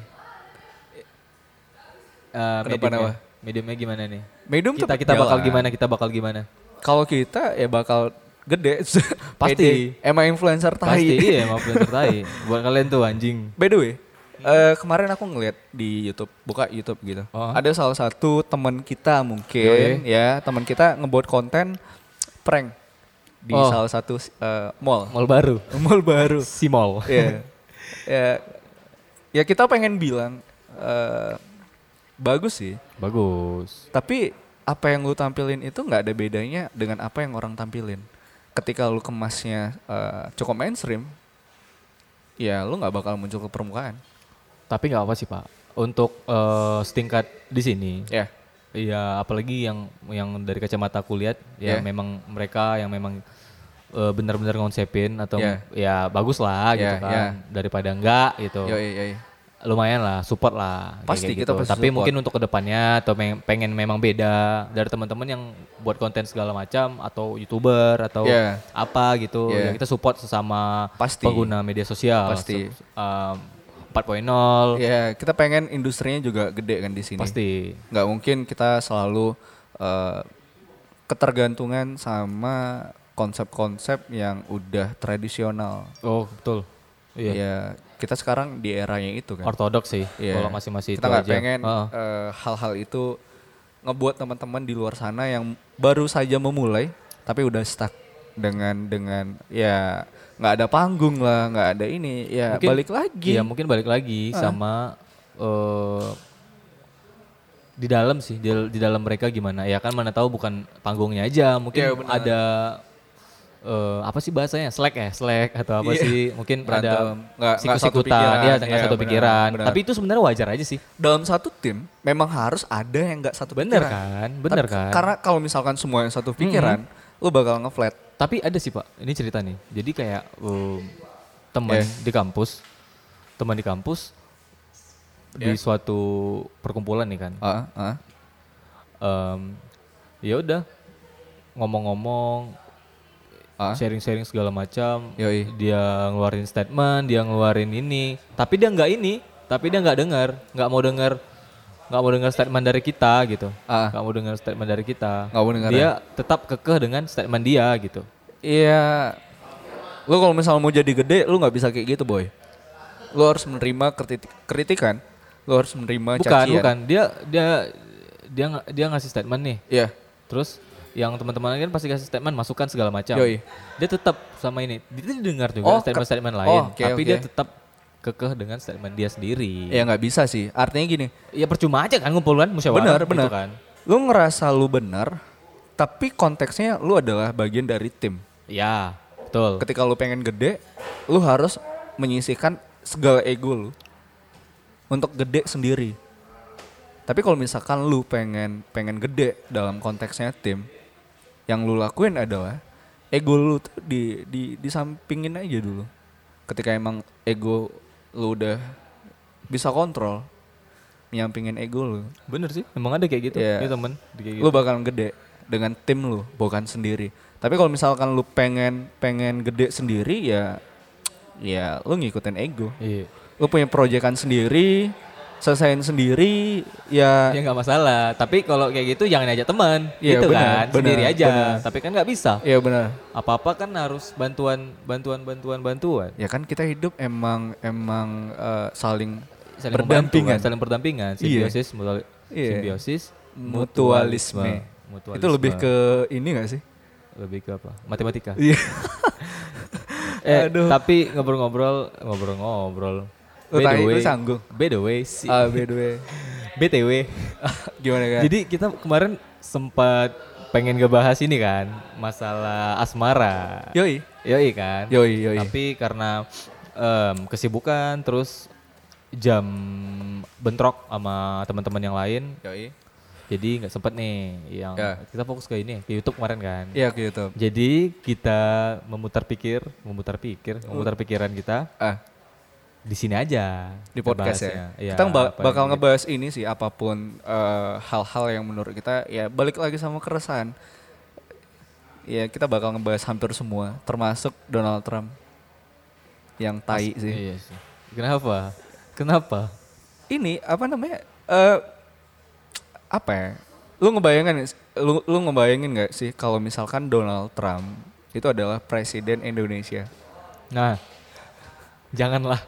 Speaker 2: Eh,
Speaker 1: Ke depan
Speaker 2: mediumnya.
Speaker 1: apa?
Speaker 2: Mediumnya gimana nih?
Speaker 1: Medium
Speaker 2: Kita kita bakal gimana? Kita bakal gimana?
Speaker 1: Kalau kita ya bakal gede.
Speaker 2: Pasti.
Speaker 1: Emang influencer tai.
Speaker 2: Pasti iya emang influencer tai. Buat kalian tuh anjing.
Speaker 1: By the way, eh, kemarin aku ngeliat di YouTube, buka YouTube gitu.
Speaker 2: Oh.
Speaker 1: Ada salah satu teman kita mungkin ya, teman kita ngebuat konten prank di
Speaker 2: Oh.
Speaker 1: salah satu eh, mall.
Speaker 2: Mall baru.
Speaker 1: Mall baru.
Speaker 2: Si mall.
Speaker 1: Iya. ya, ya kita pengen bilang eh, bagus sih,
Speaker 2: Bagus.
Speaker 1: tapi apa yang lu tampilin itu nggak ada bedanya dengan apa yang orang tampilin. Ketika lu kemasnya eh, cukup mainstream, ya lu nggak bakal muncul ke permukaan.
Speaker 2: Tapi nggak apa sih pak. Untuk eh, setingkat di sini.
Speaker 1: Ya.
Speaker 2: Iya, apalagi yang yang dari kacamata aku lihat ya
Speaker 1: Yeah.
Speaker 2: memang mereka yang memang eh, benar-benar ngonsepin atau
Speaker 1: Yeah.
Speaker 2: ya bagus lah gitu
Speaker 1: Yeah,
Speaker 2: kan
Speaker 1: yeah.
Speaker 2: daripada enggak gitu.
Speaker 1: Yoi, yoi.
Speaker 2: Lumayan lah support lah kayak
Speaker 1: Pasti,
Speaker 2: gitu.
Speaker 1: kita pasti
Speaker 2: Tapi
Speaker 1: support.
Speaker 2: mungkin untuk ke depannya atau pengen memang beda dari teman-teman yang buat konten segala macam atau youtuber atau
Speaker 1: Yeah.
Speaker 2: apa gitu
Speaker 1: Yeah.
Speaker 2: ya kita support sesama
Speaker 1: Pasti.
Speaker 2: pengguna media sosial.
Speaker 1: Pasti.
Speaker 2: Um, 4.0
Speaker 1: Ya, kita pengen industrinya juga gede kan di sini.
Speaker 2: pasti.
Speaker 1: Nggak mungkin kita selalu eh, ketergantungan sama konsep-konsep yang udah tradisional.
Speaker 2: Oh betul. Iya.
Speaker 1: Ya, kita sekarang di eranya itu kan.
Speaker 2: Ortodoks sih.
Speaker 1: Iya.
Speaker 2: Kalau masih-masih
Speaker 1: kita
Speaker 2: itu
Speaker 1: nggak pengen eh, hal-hal itu ngebuat teman-teman di luar sana yang baru saja memulai tapi udah stuck dengan dengan ya nggak ada panggung lah nggak ada ini ya
Speaker 2: Mungkin-
Speaker 1: balik lagi
Speaker 2: Iya mungkin balik lagi sama eh di dalam sih di, di dalam mereka gimana ya kan mana tahu bukan panggungnya aja mungkin
Speaker 1: benar.
Speaker 2: ada eh, apa sih bahasanya slack ya slack atau apa
Speaker 1: Iya.
Speaker 2: sih mungkin
Speaker 1: Berantem.
Speaker 2: ada
Speaker 1: pikiran.
Speaker 2: ya nggak
Speaker 1: Iya,
Speaker 2: satu pikiran
Speaker 1: benar.
Speaker 2: tapi itu sebenarnya wajar aja sih
Speaker 1: Dalam satu tim memang harus ada yang nggak satu
Speaker 2: bener
Speaker 1: pikiran.
Speaker 2: kan bener
Speaker 1: Tapi-
Speaker 2: kan
Speaker 1: Karena kalau misalkan semua yang satu pikiran, lu bakal ngeflat.
Speaker 2: tapi ada sih pak ini cerita nih jadi kayak um, teman
Speaker 1: Eh.
Speaker 2: di kampus teman di kampus di
Speaker 1: Ya.
Speaker 2: suatu perkumpulan nih kan
Speaker 1: Ah, ah.
Speaker 2: Em, ya udah ngomong-ngomong
Speaker 1: Ah.
Speaker 2: sharing-sharing segala macam
Speaker 1: Yoi.
Speaker 2: dia ngeluarin statement dia ngeluarin ini tapi dia nggak ini tapi dia nggak dengar nggak mau dengar nggak mau dengar statement dari kita gitu
Speaker 1: Ah.
Speaker 2: nggak mau dengar statement dari kita
Speaker 1: Nggak mau dengar
Speaker 2: dia tetap kekeh dengan statement dia gitu
Speaker 1: Iya. Lu kalau misalnya mau jadi gede, lu nggak bisa kayak gitu, boy. Lu harus menerima kritik kritikan. Lu harus menerima
Speaker 2: bukan
Speaker 1: cacian.
Speaker 2: bukan dia dia dia nga- dia ngasih statement nih
Speaker 1: Iya.
Speaker 2: terus yang teman-teman kan pasti kasih statement masukan segala macam
Speaker 1: Yoi.
Speaker 2: dia tetap sama ini dia didengar juga
Speaker 1: Oh,
Speaker 2: statement-statement
Speaker 1: oh,
Speaker 2: lain
Speaker 1: oke,
Speaker 2: tapi
Speaker 1: oke.
Speaker 2: dia tetap kekeh dengan statement dia sendiri
Speaker 1: Ya nggak bisa sih. Artinya gini,
Speaker 2: ya percuma aja kan ngumpul kan musyawarah
Speaker 1: benar
Speaker 2: gitu
Speaker 1: benar.
Speaker 2: kan
Speaker 1: Lu ngerasa lu benar, tapi konteksnya lu adalah bagian dari tim.
Speaker 2: ya betul
Speaker 1: Ketika lu pengen gede, lu harus menyisihkan segala ego lu untuk gede sendiri. Tapi kalau misalkan lu pengen pengen gede dalam konteksnya tim, yang lu lakuin adalah ego lu tuh di di disampingin aja dulu. Ketika emang ego lu udah bisa kontrol, nyampingin ego lu,
Speaker 2: bener sih emang ada kayak gitu
Speaker 1: Iya.
Speaker 2: ya temen kayak gitu.
Speaker 1: lu bakalan gede dengan tim lu, bukan sendiri. Tapi kalau misalkan lu pengen pengen gede sendiri ya ya lu ngikutin ego.
Speaker 2: iya
Speaker 1: Lu punya proyekan sendiri, selesaiin sendiri, ya
Speaker 2: ya nggak masalah tapi kalau kayak gitu jangan ajak teman
Speaker 1: Iya,
Speaker 2: gitu
Speaker 1: benar,
Speaker 2: kan
Speaker 1: benar,
Speaker 2: sendiri aja
Speaker 1: benar.
Speaker 2: tapi kan nggak bisa
Speaker 1: ya benar.
Speaker 2: apa-apa kan harus bantuan bantuan bantuan bantuan
Speaker 1: Ya kan kita hidup emang emang eh, saling
Speaker 2: saling
Speaker 1: berdampingan.
Speaker 2: membantu kan, saling berdampingan
Speaker 1: Iya.
Speaker 2: simbiosis mutual,
Speaker 1: Iya.
Speaker 2: simbiosis
Speaker 1: mutualisme.
Speaker 2: mutualisme.
Speaker 1: Itu lebih ke ini gak sih?
Speaker 2: lebih ke apa matematika
Speaker 1: Iya.
Speaker 2: eh
Speaker 1: Aduh.
Speaker 2: tapi ngobrol-ngobrol ngobrol-ngobrol By the way-
Speaker 1: sanggung.
Speaker 2: by the way si
Speaker 1: Ah, by the way.
Speaker 2: btw
Speaker 1: Gimana kan?
Speaker 2: jadi kita kemarin sempat pengen ngebahas ini kan masalah asmara
Speaker 1: yoi.
Speaker 2: yoi kan
Speaker 1: Yoi, yoi.
Speaker 2: tapi karena em, kesibukan terus jam bentrok sama teman-teman yang lain
Speaker 1: Yoi.
Speaker 2: jadi nggak sempet nih yang
Speaker 1: Ya.
Speaker 2: kita fokus ke ini ke YouTube kemarin kan
Speaker 1: Iya ke YouTube.
Speaker 2: jadi kita memutar pikir memutar pikir memutar pikiran kita
Speaker 1: Ah,
Speaker 2: di sini aja
Speaker 1: di podcast ya.
Speaker 2: Iya,
Speaker 1: kita ba- bakal ngebahas ini sih apa pun eh, hal-hal yang menurut kita ya balik lagi sama keresahan. Ya kita bakal ngebahas hampir semua termasuk Donald Trump yang tai sih.
Speaker 2: Iya sih. Kenapa? Kenapa?
Speaker 1: Ini apa namanya? eh apa ya? Lu ngebayangin lu lu ngebayangin nggak sih kalau misalkan Donald Trump itu adalah presiden Indonesia?
Speaker 2: Nah, janganlah,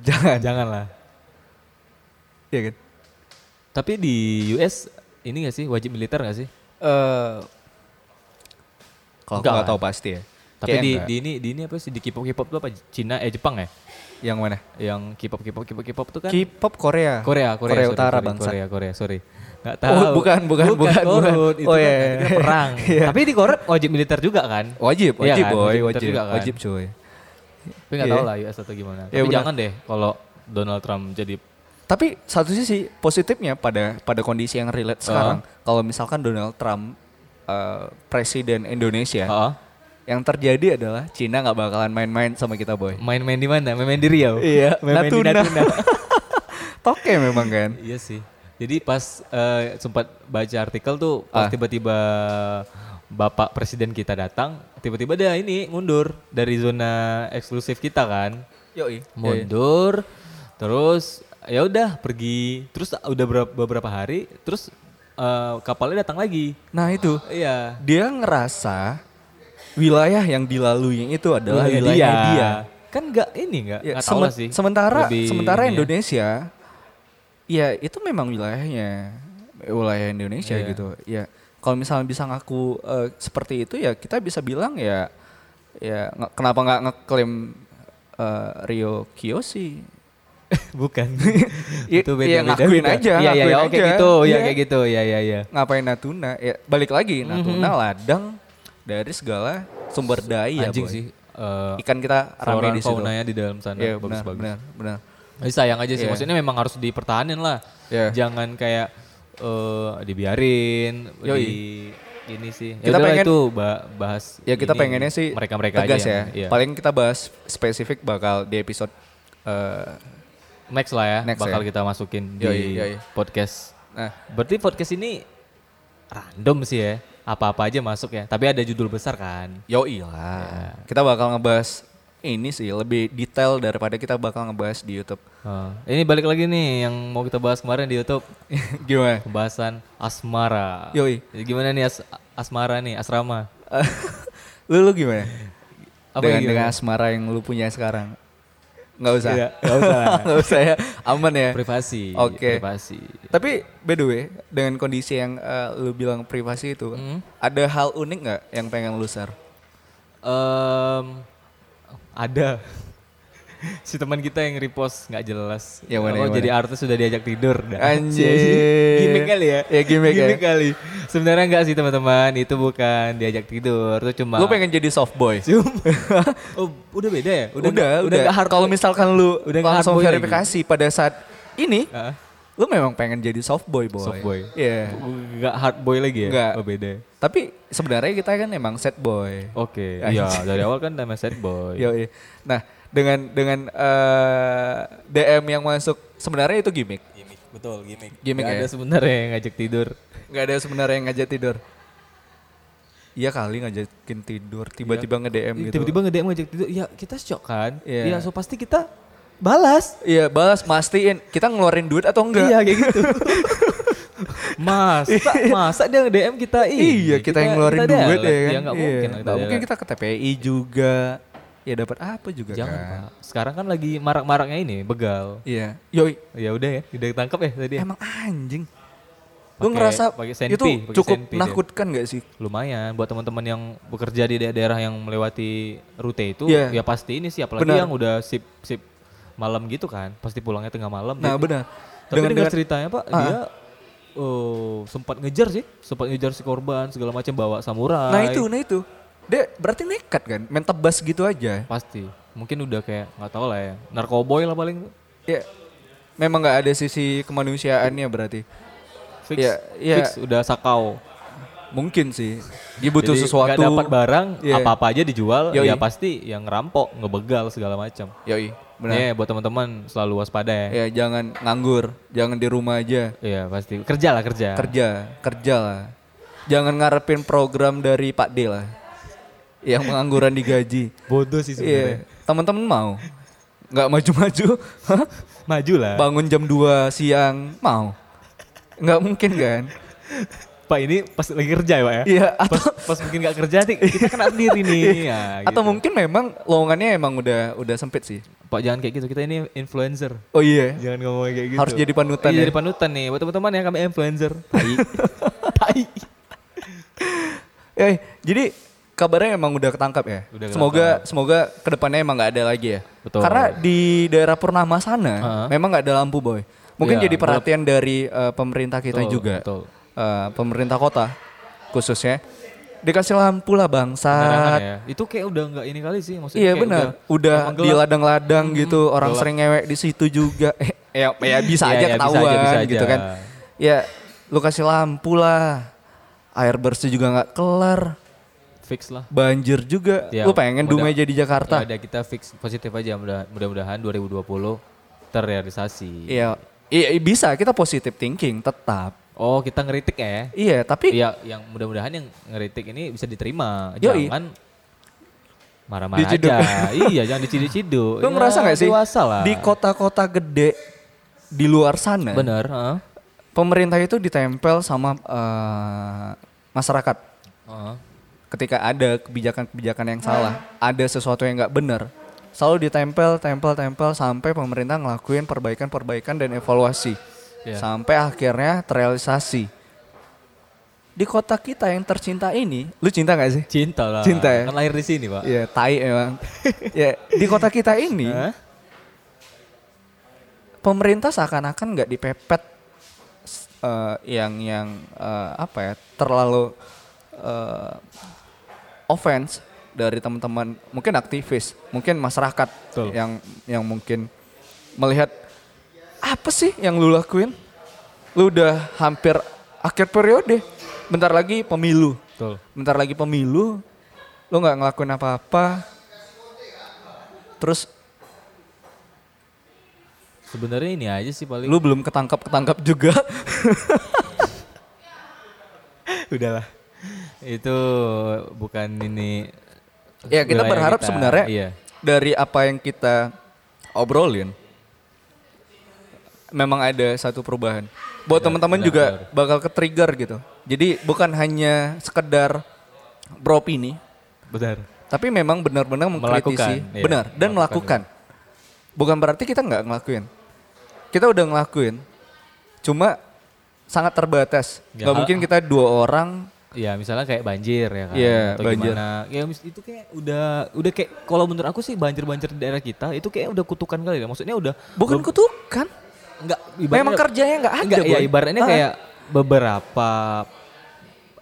Speaker 1: Jangan.
Speaker 2: janganlah.
Speaker 1: Iya kan?
Speaker 2: Tapi di US ini gak sih wajib militer gak sih?
Speaker 1: Eh kalau aku
Speaker 2: Enggak
Speaker 1: nggak tahu pasti ya.
Speaker 2: Tapi
Speaker 1: Kayak
Speaker 2: di,
Speaker 1: enggak.
Speaker 2: di ini di ini apa sih di K-pop K-pop tuh apa? Cina eh Jepang ya?
Speaker 1: yang mana?
Speaker 2: Yang K-pop K-pop K-pop K-pop tuh kan
Speaker 1: K-pop Korea.
Speaker 2: Korea, Korea, sorry,
Speaker 1: Utara
Speaker 2: sorry,
Speaker 1: bangsa.
Speaker 2: Korea, Korea, sorry. Gak
Speaker 1: Oh,
Speaker 2: tahu.
Speaker 1: bukan, bukan, bukan, bukan.
Speaker 2: Korut, Itu
Speaker 1: Oh,
Speaker 2: kan
Speaker 1: iya, iya.
Speaker 2: perang.
Speaker 1: Iya.
Speaker 2: Tapi di Korea wajib militer juga kan?
Speaker 1: Wajib,
Speaker 2: Iya
Speaker 1: wajib
Speaker 2: kan?
Speaker 1: boy,
Speaker 2: Wajib militer
Speaker 1: wajib,
Speaker 2: juga kan?
Speaker 1: wajib cuy.
Speaker 2: Tapi gak
Speaker 1: Iya.
Speaker 2: tahu lah US atau gimana.
Speaker 1: Iya,
Speaker 2: Tapi jangan deh kalau Donald Trump jadi
Speaker 1: Tapi satu sisi positifnya pada pada kondisi yang relate sekarang, kalau misalkan Donald Trump eh, presiden Indonesia,
Speaker 2: Heeh.
Speaker 1: yang terjadi adalah Cina nggak bakalan main-main sama kita boy.
Speaker 2: main-main di mana? Main-main di Riau.
Speaker 1: Iya,
Speaker 2: main-main di
Speaker 1: Natuna.
Speaker 2: Natuna.
Speaker 1: Toke memang kan.
Speaker 2: Iya sih. Jadi pas eh, sempat baca artikel tuh pas
Speaker 1: Ah.
Speaker 2: tiba-tiba Bapak Presiden kita datang, tiba-tiba dia ini mundur dari zona eksklusif kita kan.
Speaker 1: Yoi.
Speaker 2: Mundur, terus ya udah pergi. Terus udah berapa, beberapa hari, terus eh, kapalnya datang lagi.
Speaker 1: Nah itu
Speaker 2: Iya.
Speaker 1: dia ngerasa wilayah yang dilalui itu adalah
Speaker 2: Wilayah
Speaker 1: wilayah dia.
Speaker 2: Kan nggak ini nggak
Speaker 1: Ya,
Speaker 2: tahu lah sih.
Speaker 1: Sementara
Speaker 2: Lebih
Speaker 1: sementara
Speaker 2: ini ya.
Speaker 1: Indonesia ya itu memang wilayahnya wilayah Indonesia
Speaker 2: Iya.
Speaker 1: gitu. Ya kalau misalnya bisa ngaku eh, seperti itu ya kita bisa bilang ya ya nge- kenapa nggak ngeklaim eh, Rio Kiyoshi?
Speaker 2: Bukan.
Speaker 1: Iya,
Speaker 2: Itu
Speaker 1: iya,
Speaker 2: beda-beda
Speaker 1: ngakuin
Speaker 2: juga.
Speaker 1: aja, ngakuin
Speaker 2: iya, kayak
Speaker 1: aja.
Speaker 2: gitu, Iya. kayak gitu, iya iya iya.
Speaker 1: Ngapain Natuna? Ya balik lagi
Speaker 2: Mhm.
Speaker 1: Natuna ladang dari segala sumber daya.
Speaker 2: Anjing
Speaker 1: Boy.
Speaker 2: sih. eh,
Speaker 1: Ikan kita rame di situ.
Speaker 2: di dalam sana
Speaker 1: Iya,
Speaker 2: bagus
Speaker 1: benar,
Speaker 2: bagus.
Speaker 1: benar, benar.
Speaker 2: Tapi sayang aja sih,
Speaker 1: Iya.
Speaker 2: maksudnya memang harus dipertahanin lah.
Speaker 1: Iya.
Speaker 2: Jangan kayak eh dibiarin,
Speaker 1: Yoi.
Speaker 2: di ini sih. Ya
Speaker 1: Kita pengen-
Speaker 2: itu ba- bahas.
Speaker 1: Ya kita
Speaker 2: ini,
Speaker 1: pengennya sih
Speaker 2: mereka-mereka
Speaker 1: tegas
Speaker 2: aja
Speaker 1: ya.
Speaker 2: yang- iya.
Speaker 1: Paling kita bahas spesifik bakal di episode eh,
Speaker 2: next lah ya,
Speaker 1: Next
Speaker 2: bakal
Speaker 1: ya.
Speaker 2: kita masukin di
Speaker 1: Yoi, yoi.
Speaker 2: podcast.
Speaker 1: nah
Speaker 2: Berarti podcast ini random sih ya, apa-apa aja masuk ya. Tapi ada judul besar kan.
Speaker 1: yoi lah. Kita bakal ngebahas ini sih lebih detail daripada kita bakal ngebahas di YouTube.
Speaker 2: Oh, ini balik lagi nih yang mau kita bahas kemarin di YouTube,
Speaker 1: Gimana?
Speaker 2: pembahasan asmara.
Speaker 1: Yoi.
Speaker 2: Gimana nih as- asmara nih, asrama?
Speaker 1: lu lu gimana?
Speaker 2: Apa
Speaker 1: dengan,
Speaker 2: gimana?
Speaker 1: dengan asmara yang lu punya sekarang? Nggak usah.
Speaker 2: Iya, nggak usah.
Speaker 1: Nggak usah ya. Aman ya.
Speaker 2: Privasi.
Speaker 1: Oke.
Speaker 2: Privasi.
Speaker 1: Tapi by the way, dengan kondisi yang eh, lu bilang privasi itu,
Speaker 2: Hmm.
Speaker 1: ada hal unik nggak yang pengen lu share?
Speaker 2: Em, ada si teman kita yang repost nggak jelas.
Speaker 1: Yang mana,
Speaker 2: Oh,
Speaker 1: yang
Speaker 2: jadi artis sudah diajak tidur. Dah.
Speaker 1: Anjir.
Speaker 2: gimmick kali ya?
Speaker 1: Ya, gimmick ya.
Speaker 2: kali. Sebenarnya enggak sih teman-teman, itu bukan diajak tidur, itu cuma
Speaker 1: Lu pengen jadi soft boy?
Speaker 2: Cuma- oh, udah beda ya?
Speaker 1: Udah,
Speaker 2: nggak-
Speaker 1: udah.
Speaker 2: nggak hard
Speaker 1: Kalau misalkan lu
Speaker 2: Udah nggak
Speaker 1: langsung
Speaker 2: boy lagi.
Speaker 1: verifikasi pada saat ini,
Speaker 2: Ah,
Speaker 1: lu memang pengen jadi soft boy, boy.
Speaker 2: Soft boy.
Speaker 1: Iya.
Speaker 2: nggak hard boy lagi ya?
Speaker 1: Nggak.
Speaker 2: Oh, beda.
Speaker 1: Tapi sebenarnya kita kan emang set boy.
Speaker 2: Oke,
Speaker 1: Anjir.
Speaker 2: iya dari awal kan nama set boy.
Speaker 1: Yoi. Nah, dengan dengan eh, DM yang masuk sebenarnya itu gimmick.
Speaker 2: Gimik, betul gimmick.
Speaker 1: Gimmick
Speaker 2: Nggak
Speaker 1: ya?
Speaker 2: ada sebenarnya yang ngajak tidur.
Speaker 1: Gak ada sebenarnya yang ngajak tidur. Iya kali ngajakin tidur, tiba-tiba nge-DM gitu.
Speaker 2: Iya. Tiba-tiba nge-DM ngajak tidur, ya kita shock kan?
Speaker 1: Iya.
Speaker 2: Iya, so pasti kita balas.
Speaker 1: Iya, balas mastiin kita ngeluarin duit atau enggak.
Speaker 2: Iya kayak gitu. masa, masa dia nge-DM kita ini?
Speaker 1: Iya, kita, yang ngeluarin
Speaker 2: kita
Speaker 1: duit ya kan.
Speaker 2: Ya
Speaker 1: Iya.
Speaker 2: mungkin. lah
Speaker 1: Nggak mungkin kita ke TPI juga. Ya dapat apa juga
Speaker 2: Jangan
Speaker 1: kan.
Speaker 2: pak. Sekarang kan lagi marak-maraknya ini begal.
Speaker 1: Iya. Yoi,
Speaker 2: Ya udah ya, udah ketangkep ya tadi. ya?
Speaker 1: emang anjing.
Speaker 2: Pakai-
Speaker 1: ngerasa
Speaker 2: senpi,
Speaker 1: itu cukup
Speaker 2: senpi dia.
Speaker 1: menakutkan gak sih?
Speaker 2: Lumayan buat teman-teman yang bekerja di daerah-daerah yang melewati rute itu,
Speaker 1: Iya.
Speaker 2: ya pasti ini sih apalagi
Speaker 1: Benar.
Speaker 2: yang udah sip sip malam gitu kan, pasti pulangnya tengah malam.
Speaker 1: Nah
Speaker 2: Jadi-
Speaker 1: benar.
Speaker 2: Tapi
Speaker 1: Dengan-
Speaker 2: dengar
Speaker 1: dengan-
Speaker 2: ceritanya Pak,
Speaker 1: Ah.
Speaker 2: dia oh, sempat ngejar sih, sempat ngejar si korban segala macam bawa samurai.
Speaker 1: Nah itu, nah itu. Dia berarti nekat kan, main tebas gitu aja.
Speaker 2: pasti. Mungkin udah kayak nggak tahu lah ya, narkoboy lah paling.
Speaker 1: Ya, memang nggak ada sisi kemanusiaannya berarti.
Speaker 2: Fix,
Speaker 1: Iya, iya.
Speaker 2: fix udah sakau.
Speaker 1: Mungkin sih. Dia butuh
Speaker 2: Jadi
Speaker 1: sesuatu.
Speaker 2: nggak dapat barang,
Speaker 1: Iya.
Speaker 2: apa-apa aja dijual,
Speaker 1: Yoi.
Speaker 2: ya pasti yang ngerampok, ngebegal segala macam.
Speaker 1: Yoi, benar.
Speaker 2: Ya buat teman-teman selalu waspada ya.
Speaker 1: Ya jangan nganggur, jangan di rumah aja.
Speaker 2: Iya pasti kerja lah kerja.
Speaker 1: Kerja, kerja lah. Jangan ngarepin program dari Pak D lah. Yang pengangguran digaji.
Speaker 2: Bodoh sih
Speaker 1: Iya, teman-teman mau. Nggak maju-maju?
Speaker 2: Maju lah.
Speaker 1: bangun jam 2 siang, mau. Nggak mungkin kan?
Speaker 2: Pak ini pas lagi kerja ya Pak ya.
Speaker 1: Iya,
Speaker 2: Pas,
Speaker 1: atau
Speaker 2: pas mungkin nggak kerja nih kita kena sendiri nih. Ya,
Speaker 1: atau
Speaker 2: gitu.
Speaker 1: mungkin memang lowongannya emang udah udah sempit sih.
Speaker 2: Pak jangan kayak gitu kita ini influencer.
Speaker 1: Oh iya.
Speaker 2: Jangan ngomong kayak gitu.
Speaker 1: Harus jadi panutan
Speaker 2: Iya,
Speaker 1: ya?
Speaker 2: jadi panutan nih buat teman-teman ya kami influencer. Tai. Tai.
Speaker 1: Eh, jadi kabarnya emang udah ketangkap ya.
Speaker 2: Udah
Speaker 1: semoga semoga ke depannya emang nggak ada lagi ya.
Speaker 2: Betul.
Speaker 1: Karena di daerah Purnama sana
Speaker 2: Heeh.
Speaker 1: memang nggak ada lampu boy. Mungkin
Speaker 2: Iya,
Speaker 1: jadi perhatian dari eh, pemerintah kita
Speaker 2: Betul,
Speaker 1: juga,
Speaker 2: betul.
Speaker 1: Eh, pemerintah kota khususnya dikasih lampu lah bangsat.
Speaker 2: ya. Itu kayak udah nggak ini kali sih maksudnya.
Speaker 1: Iya benar, udah,
Speaker 2: emang
Speaker 1: di ladang-ladang gitu, orang
Speaker 2: gelap.
Speaker 1: sering ngewek di situ juga. Eh, ya, ya bisa
Speaker 2: Iya,
Speaker 1: aja
Speaker 2: bisa
Speaker 1: ketahuan
Speaker 2: aja, bisa
Speaker 1: gitu kan. Ya, lu kasih lampu lah. Air bersih juga nggak kelar.
Speaker 2: Fix lah.
Speaker 1: Banjir juga.
Speaker 2: Ya,
Speaker 1: lu pengen
Speaker 2: mudah-
Speaker 1: Dumai jadi Jakarta?
Speaker 2: Ya udah kita fix positif aja mudah- mudah-mudahan 2020 terrealisasi.
Speaker 1: Iya, iya bisa kita positive thinking tetap.
Speaker 2: Oh, kita ngeritik ya.
Speaker 1: Iya, tapi
Speaker 2: Iya, yang mudah-mudahan yang ngeritik ini bisa diterima.
Speaker 1: Yoi.
Speaker 2: Jangan marah-marah aja. iya, jangan diciduk-ciduk.
Speaker 1: lu
Speaker 2: Ya,
Speaker 1: ngerasa nggak sih
Speaker 2: lah.
Speaker 1: di kota-kota gede di luar sana,
Speaker 2: Bener, heeh.
Speaker 1: pemerintah itu ditempel sama eh, masyarakat.
Speaker 2: Heeh.
Speaker 1: Ketika ada kebijakan-kebijakan yang salah, ada sesuatu yang nggak benar, selalu ditempel, tempel, tempel sampai pemerintah ngelakuin perbaikan-perbaikan dan evaluasi,
Speaker 2: Iya.
Speaker 1: sampai akhirnya terrealisasi. Di kota kita yang tercinta ini, lu cinta nggak sih?
Speaker 2: Cinta lah.
Speaker 1: Cinta ya?
Speaker 2: Kan lahir di sini, Pak.
Speaker 1: Iya, tai emang. ya, di kota kita ini pemerintah seakan-akan nggak dipepet eh, yang yang eh, apa ya terlalu eh, offense dari teman-teman mungkin aktivis, mungkin masyarakat
Speaker 2: Betul.
Speaker 1: yang yang mungkin melihat apa sih yang lu lakuin? Lu udah hampir akhir periode. Bentar lagi pemilu.
Speaker 2: Betul.
Speaker 1: Bentar lagi pemilu. Lu nggak ngelakuin apa-apa. Terus
Speaker 2: Sebenarnya ini aja sih paling.
Speaker 1: lu belum ketangkap-ketangkap juga.
Speaker 2: udahlah. Itu bukan ini.
Speaker 1: ya kita berharap
Speaker 2: kita.
Speaker 1: sebenarnya
Speaker 2: Iya.
Speaker 1: dari apa yang kita obrolin memang ada satu perubahan. Buat teman-teman
Speaker 2: benar,
Speaker 1: juga bakal ke-trigger gitu. Jadi bukan hanya sekedar beropini,
Speaker 2: Benar.
Speaker 1: tapi memang benar-benar mengkritisi,
Speaker 2: iya.
Speaker 1: benar dan
Speaker 2: Melakukan,
Speaker 1: melakukan. Bukan berarti kita nggak ngelakuin. Kita udah ngelakuin, cuma sangat terbatas.
Speaker 2: Ya,
Speaker 1: Nggak mungkin kita dua orang
Speaker 2: Ya misalnya kayak banjir ya kan.
Speaker 1: Iya,
Speaker 2: atau
Speaker 1: banjir.
Speaker 2: gimana. Ya itu kayak udah udah kayak kalau menurut aku sih banjir-banjir di daerah kita itu kayak udah kutukan kali ya. Maksudnya udah
Speaker 1: bukan kutukan.
Speaker 2: enggak
Speaker 1: Memang kerjanya nggak ada.
Speaker 2: Enggak, ya ibaratnya
Speaker 1: Ah.
Speaker 2: kayak beberapa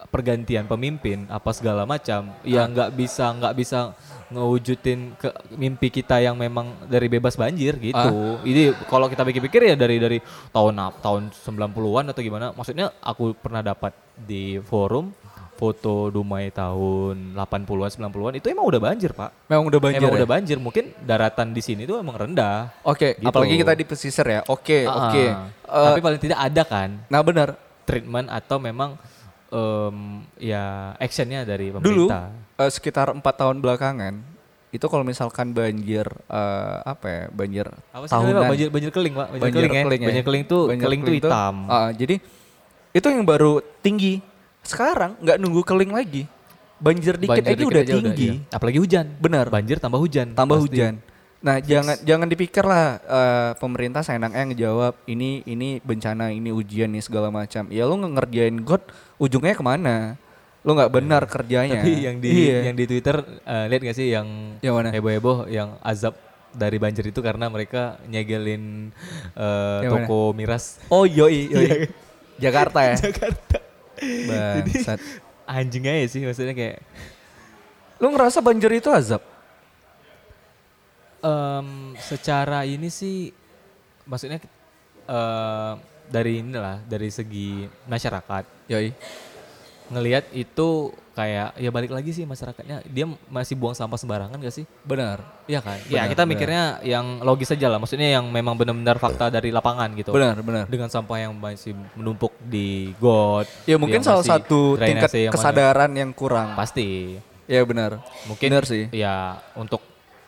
Speaker 2: pergantian pemimpin apa segala macam ya
Speaker 1: Ah.
Speaker 2: nggak bisa nggak bisa ngewujudin ke mimpi kita yang memang dari bebas banjir gitu.
Speaker 1: Ah.
Speaker 2: Ini kalau kita pikir-pikir ya dari dari tahun tahun 90-an atau gimana. Maksudnya aku pernah dapat di forum foto Dumai tahun 80-an 90-an itu emang udah banjir, Pak.
Speaker 1: Memang udah banjir.
Speaker 2: emang
Speaker 1: ya?
Speaker 2: udah banjir. Mungkin daratan di sini tuh emang rendah.
Speaker 1: Oke,
Speaker 2: Gitu.
Speaker 1: apalagi kita di pesisir ya. Oke,
Speaker 2: Ah,
Speaker 1: oke. Eh,
Speaker 2: Tapi paling tidak ada kan
Speaker 1: nah benar.
Speaker 2: treatment atau memang em, ya actionnya dari
Speaker 1: Dulu
Speaker 2: pemerintah.
Speaker 1: eh, sekitar empat tahun belakangan itu kalau misalkan banjir eh, apa ya banjir
Speaker 2: Apa sih namanya, Pak?
Speaker 1: tahunan
Speaker 2: banjir banjir keling, Pak. Banjir,
Speaker 1: banjir
Speaker 2: keling, ya.
Speaker 1: keling ya.
Speaker 2: Banjir keling tuh
Speaker 1: Banjir
Speaker 2: keling tuh
Speaker 1: keling tuh,
Speaker 2: hitam.
Speaker 1: ah, jadi itu yang baru tinggi. Sekarang nggak nunggu keling lagi. Banjir dikit
Speaker 2: Banjir
Speaker 1: aja udah
Speaker 2: aja
Speaker 1: tinggi.
Speaker 2: iya. Apalagi hujan.
Speaker 1: Benar.
Speaker 2: Banjir tambah hujan.
Speaker 1: Tambah
Speaker 2: pasti.
Speaker 1: hujan. Nah, jangan jangan dipikir lah eh, pemerintah seenaknya ngejawab ini ini bencana, ini ujian nih segala macam. Ya lu ngerjain God ujungnya ke mana? Lu nggak benar kerjanya.
Speaker 2: Tapi yang di
Speaker 1: Iya.
Speaker 2: yang di Twitter eh, lihat gak sih yang
Speaker 1: Yang mana?
Speaker 2: heboh-heboh yang azab dari banjir itu karena mereka nyegelin eh,
Speaker 1: Yang mana?
Speaker 2: toko miras
Speaker 1: Oh yoi, yoi. Jakarta ya.
Speaker 2: Jakarta.
Speaker 1: Bangsat.
Speaker 2: Anjing aja sih maksudnya kayak
Speaker 1: Lu ngerasa banjir itu azab?
Speaker 2: Em, secara ini sih maksudnya eh dari inilah dari segi masyarakat
Speaker 1: Yoi.
Speaker 2: ngelihat itu kayak ya balik lagi sih masyarakatnya dia masih buang sampah sembarangan gak sih?
Speaker 1: Benar.
Speaker 2: Iya kan? ya
Speaker 1: Benar,
Speaker 2: kita
Speaker 1: benar.
Speaker 2: mikirnya yang logis aja lah maksudnya yang memang benar-benar fakta dari lapangan gitu.
Speaker 1: Benar, benar.
Speaker 2: Dengan sampah yang masih menumpuk di got.
Speaker 1: Ya mungkin salah satu tingkat
Speaker 2: yang
Speaker 1: kesadaran yang kurang.
Speaker 2: pasti.
Speaker 1: Ya benar.
Speaker 2: Mungkin
Speaker 1: Benar sih.
Speaker 2: ya untuk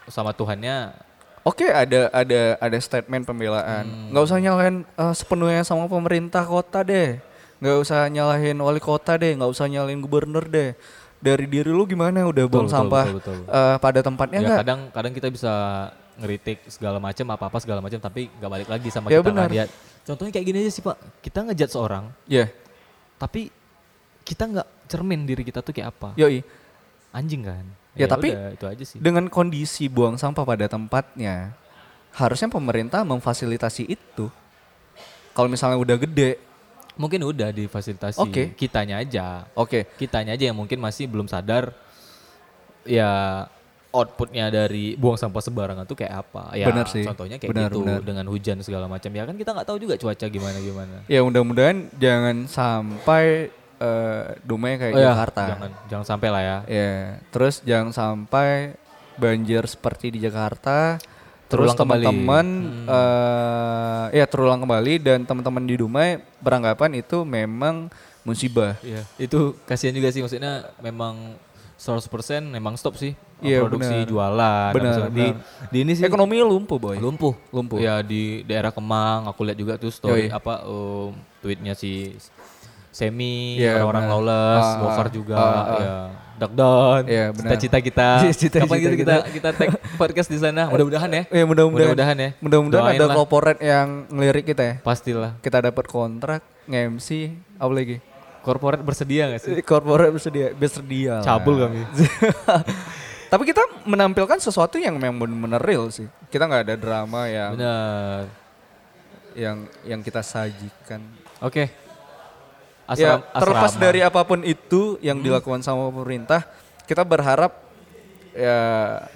Speaker 2: sama Tuhannya
Speaker 1: Oke, ada ada ada statement pembelaan.
Speaker 2: Hmm.
Speaker 1: Nggak usah nyalahin eh, sepenuhnya sama pemerintah kota deh. Nggak usah nyalahin wali kota deh. Nggak usah nyalahin gubernur deh. Dari diri lu gimana udah buang
Speaker 2: betul,
Speaker 1: sampah
Speaker 2: betul, betul.
Speaker 1: eh, pada tempatnya
Speaker 2: ya
Speaker 1: nggak?
Speaker 2: kadang kadang kita bisa ngeritik segala macam apa apa segala macam tapi nggak balik lagi sama
Speaker 1: Ya,
Speaker 2: kita
Speaker 1: benar.
Speaker 2: lihat contohnya kayak gini aja sih pak kita ngejat seorang
Speaker 1: Ya,
Speaker 2: tapi kita nggak cermin diri kita tuh kayak apa
Speaker 1: yoi.
Speaker 2: anjing kan
Speaker 1: Ya, tapi
Speaker 2: udah, itu aja sih
Speaker 1: Dengan kondisi buang sampah pada tempatnya, harusnya pemerintah memfasilitasi itu. Kalau misalnya udah gede,
Speaker 2: mungkin udah difasilitasi
Speaker 1: Oke.
Speaker 2: kitanya aja
Speaker 1: oke.
Speaker 2: kitanya aja yang mungkin masih belum sadar ya outputnya dari buang sampah sembarangan tuh kayak apa ya
Speaker 1: Benar sih.
Speaker 2: contohnya kayak
Speaker 1: Benar,
Speaker 2: gitu
Speaker 1: benar.
Speaker 2: dengan hujan segala macam ya kan kita nggak tahu juga cuaca gimana gimana
Speaker 1: Ya mudah-mudahan jangan sampai eh Dumai kayak
Speaker 2: Oh ya,
Speaker 1: Jakarta.
Speaker 2: jangan jangan sampai lah ya
Speaker 1: Ya, terus jangan sampai banjir seperti di Jakarta. Terus
Speaker 2: Terulang kembali.
Speaker 1: teman-teman eh, ya terulang kembali dan teman-teman di Dumai beranggapan itu memang musibah.
Speaker 2: Iya, itu kasihan juga sih maksudnya memang 100% memang stop sih
Speaker 1: Iya,
Speaker 2: produksi
Speaker 1: benar.
Speaker 2: jualan
Speaker 1: Benar,
Speaker 2: di
Speaker 1: benar.
Speaker 2: di ini sih
Speaker 1: Ekonominya lumpuh, boy.
Speaker 2: lumpuh
Speaker 1: Lumpuh.
Speaker 2: ya di daerah Kemang aku lihat juga tuh story
Speaker 1: Yoi.
Speaker 2: apa um, tweetnya si Semi
Speaker 1: Iya,
Speaker 2: orang-orang
Speaker 1: benar.
Speaker 2: lawless
Speaker 1: Ah,
Speaker 2: Gofar
Speaker 1: ah,
Speaker 2: juga
Speaker 1: ah, ah.
Speaker 2: ya Duck Down
Speaker 1: Iya, benar.
Speaker 2: cita-cita kita
Speaker 1: Cita-cita
Speaker 2: kapan kita
Speaker 1: kita.
Speaker 2: kita tag podcast di sana mudah-mudahan ya
Speaker 1: Ya mudah-mudahan.
Speaker 2: Mudah-mudahan ya.
Speaker 1: Mudah-mudahan ada
Speaker 2: lah.
Speaker 1: corporate yang ngelirik kita ya.
Speaker 2: pastilah
Speaker 1: Kita dapat kontrak nge-MC apa lagi?
Speaker 2: corporate bersedia gak sih
Speaker 1: Corporate bersedia, bersedia.
Speaker 2: cabul kami
Speaker 1: Tapi kita menampilkan sesuatu yang memang benar-benar real sih. Kita nggak ada drama yang
Speaker 2: benar
Speaker 1: yang yang kita sajikan.
Speaker 2: oke
Speaker 1: ya
Speaker 2: Asram-
Speaker 1: terlepas
Speaker 2: asrama.
Speaker 1: dari apa pun itu yang dilakukan sama pemerintah, kita berharap ya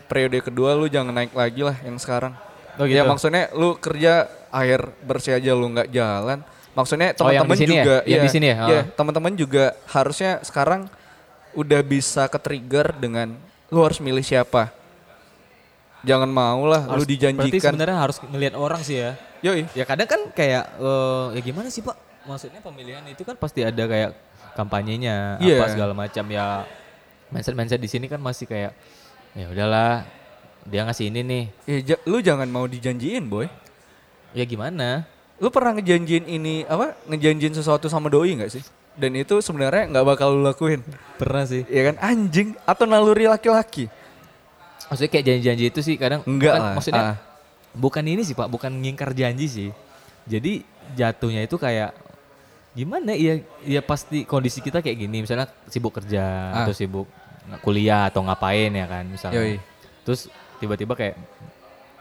Speaker 1: periode kedua lu jangan naik lagi lah yang sekarang.
Speaker 2: Oh gitu.
Speaker 1: Ya maksudnya lu kerja air bersih aja lu nggak jalan. Maksudnya
Speaker 2: Oh,
Speaker 1: teman-teman
Speaker 2: di sini ya?
Speaker 1: juga
Speaker 2: Yang di sini ya? Oh.
Speaker 1: teman-teman juga harusnya sekarang udah bisa ke-trigger dengan lu harus milih siapa. Jangan mau lah lu
Speaker 3: Harus- Berarti
Speaker 1: dijanjikan.
Speaker 3: sebenarnya harus ngelihat orang sih ya.
Speaker 1: Yoi.
Speaker 3: Ya kadang kan kayak eh, ya gimana sih pak?
Speaker 2: Maksudnya pemilihan itu kan pasti ada kayak kampanyenya
Speaker 1: Iya.
Speaker 2: apa segala macam ya. Mindset mindset di sini kan masih kayak ya udahlah dia ngasih ini nih.
Speaker 1: Ya, lu jangan mau dijanjiin, boy.
Speaker 2: Ya gimana?
Speaker 1: Lu pernah ngejanjiin ini apa? Ngejanjiin sesuatu sama doi nggak sih? Dan itu sebenarnya nggak bakal lu lakuin.
Speaker 2: Pernah sih.
Speaker 1: Ya kan anjing atau naluri laki-laki?
Speaker 2: Maksudnya kayak janji-janji itu sih kadang
Speaker 1: Enggak
Speaker 2: bukan-
Speaker 1: lah,
Speaker 2: Maksudnya
Speaker 1: ah.
Speaker 2: bukan ini sih Pak, bukan ngingkar janji sih. Jadi jatuhnya itu kayak gimana ya ya pasti kondisi kita kayak gini misalnya sibuk kerja
Speaker 1: Ah.
Speaker 2: atau sibuk kuliah atau ngapain ya kan misalnya.
Speaker 1: Yoi.
Speaker 2: Terus tiba-tiba kayak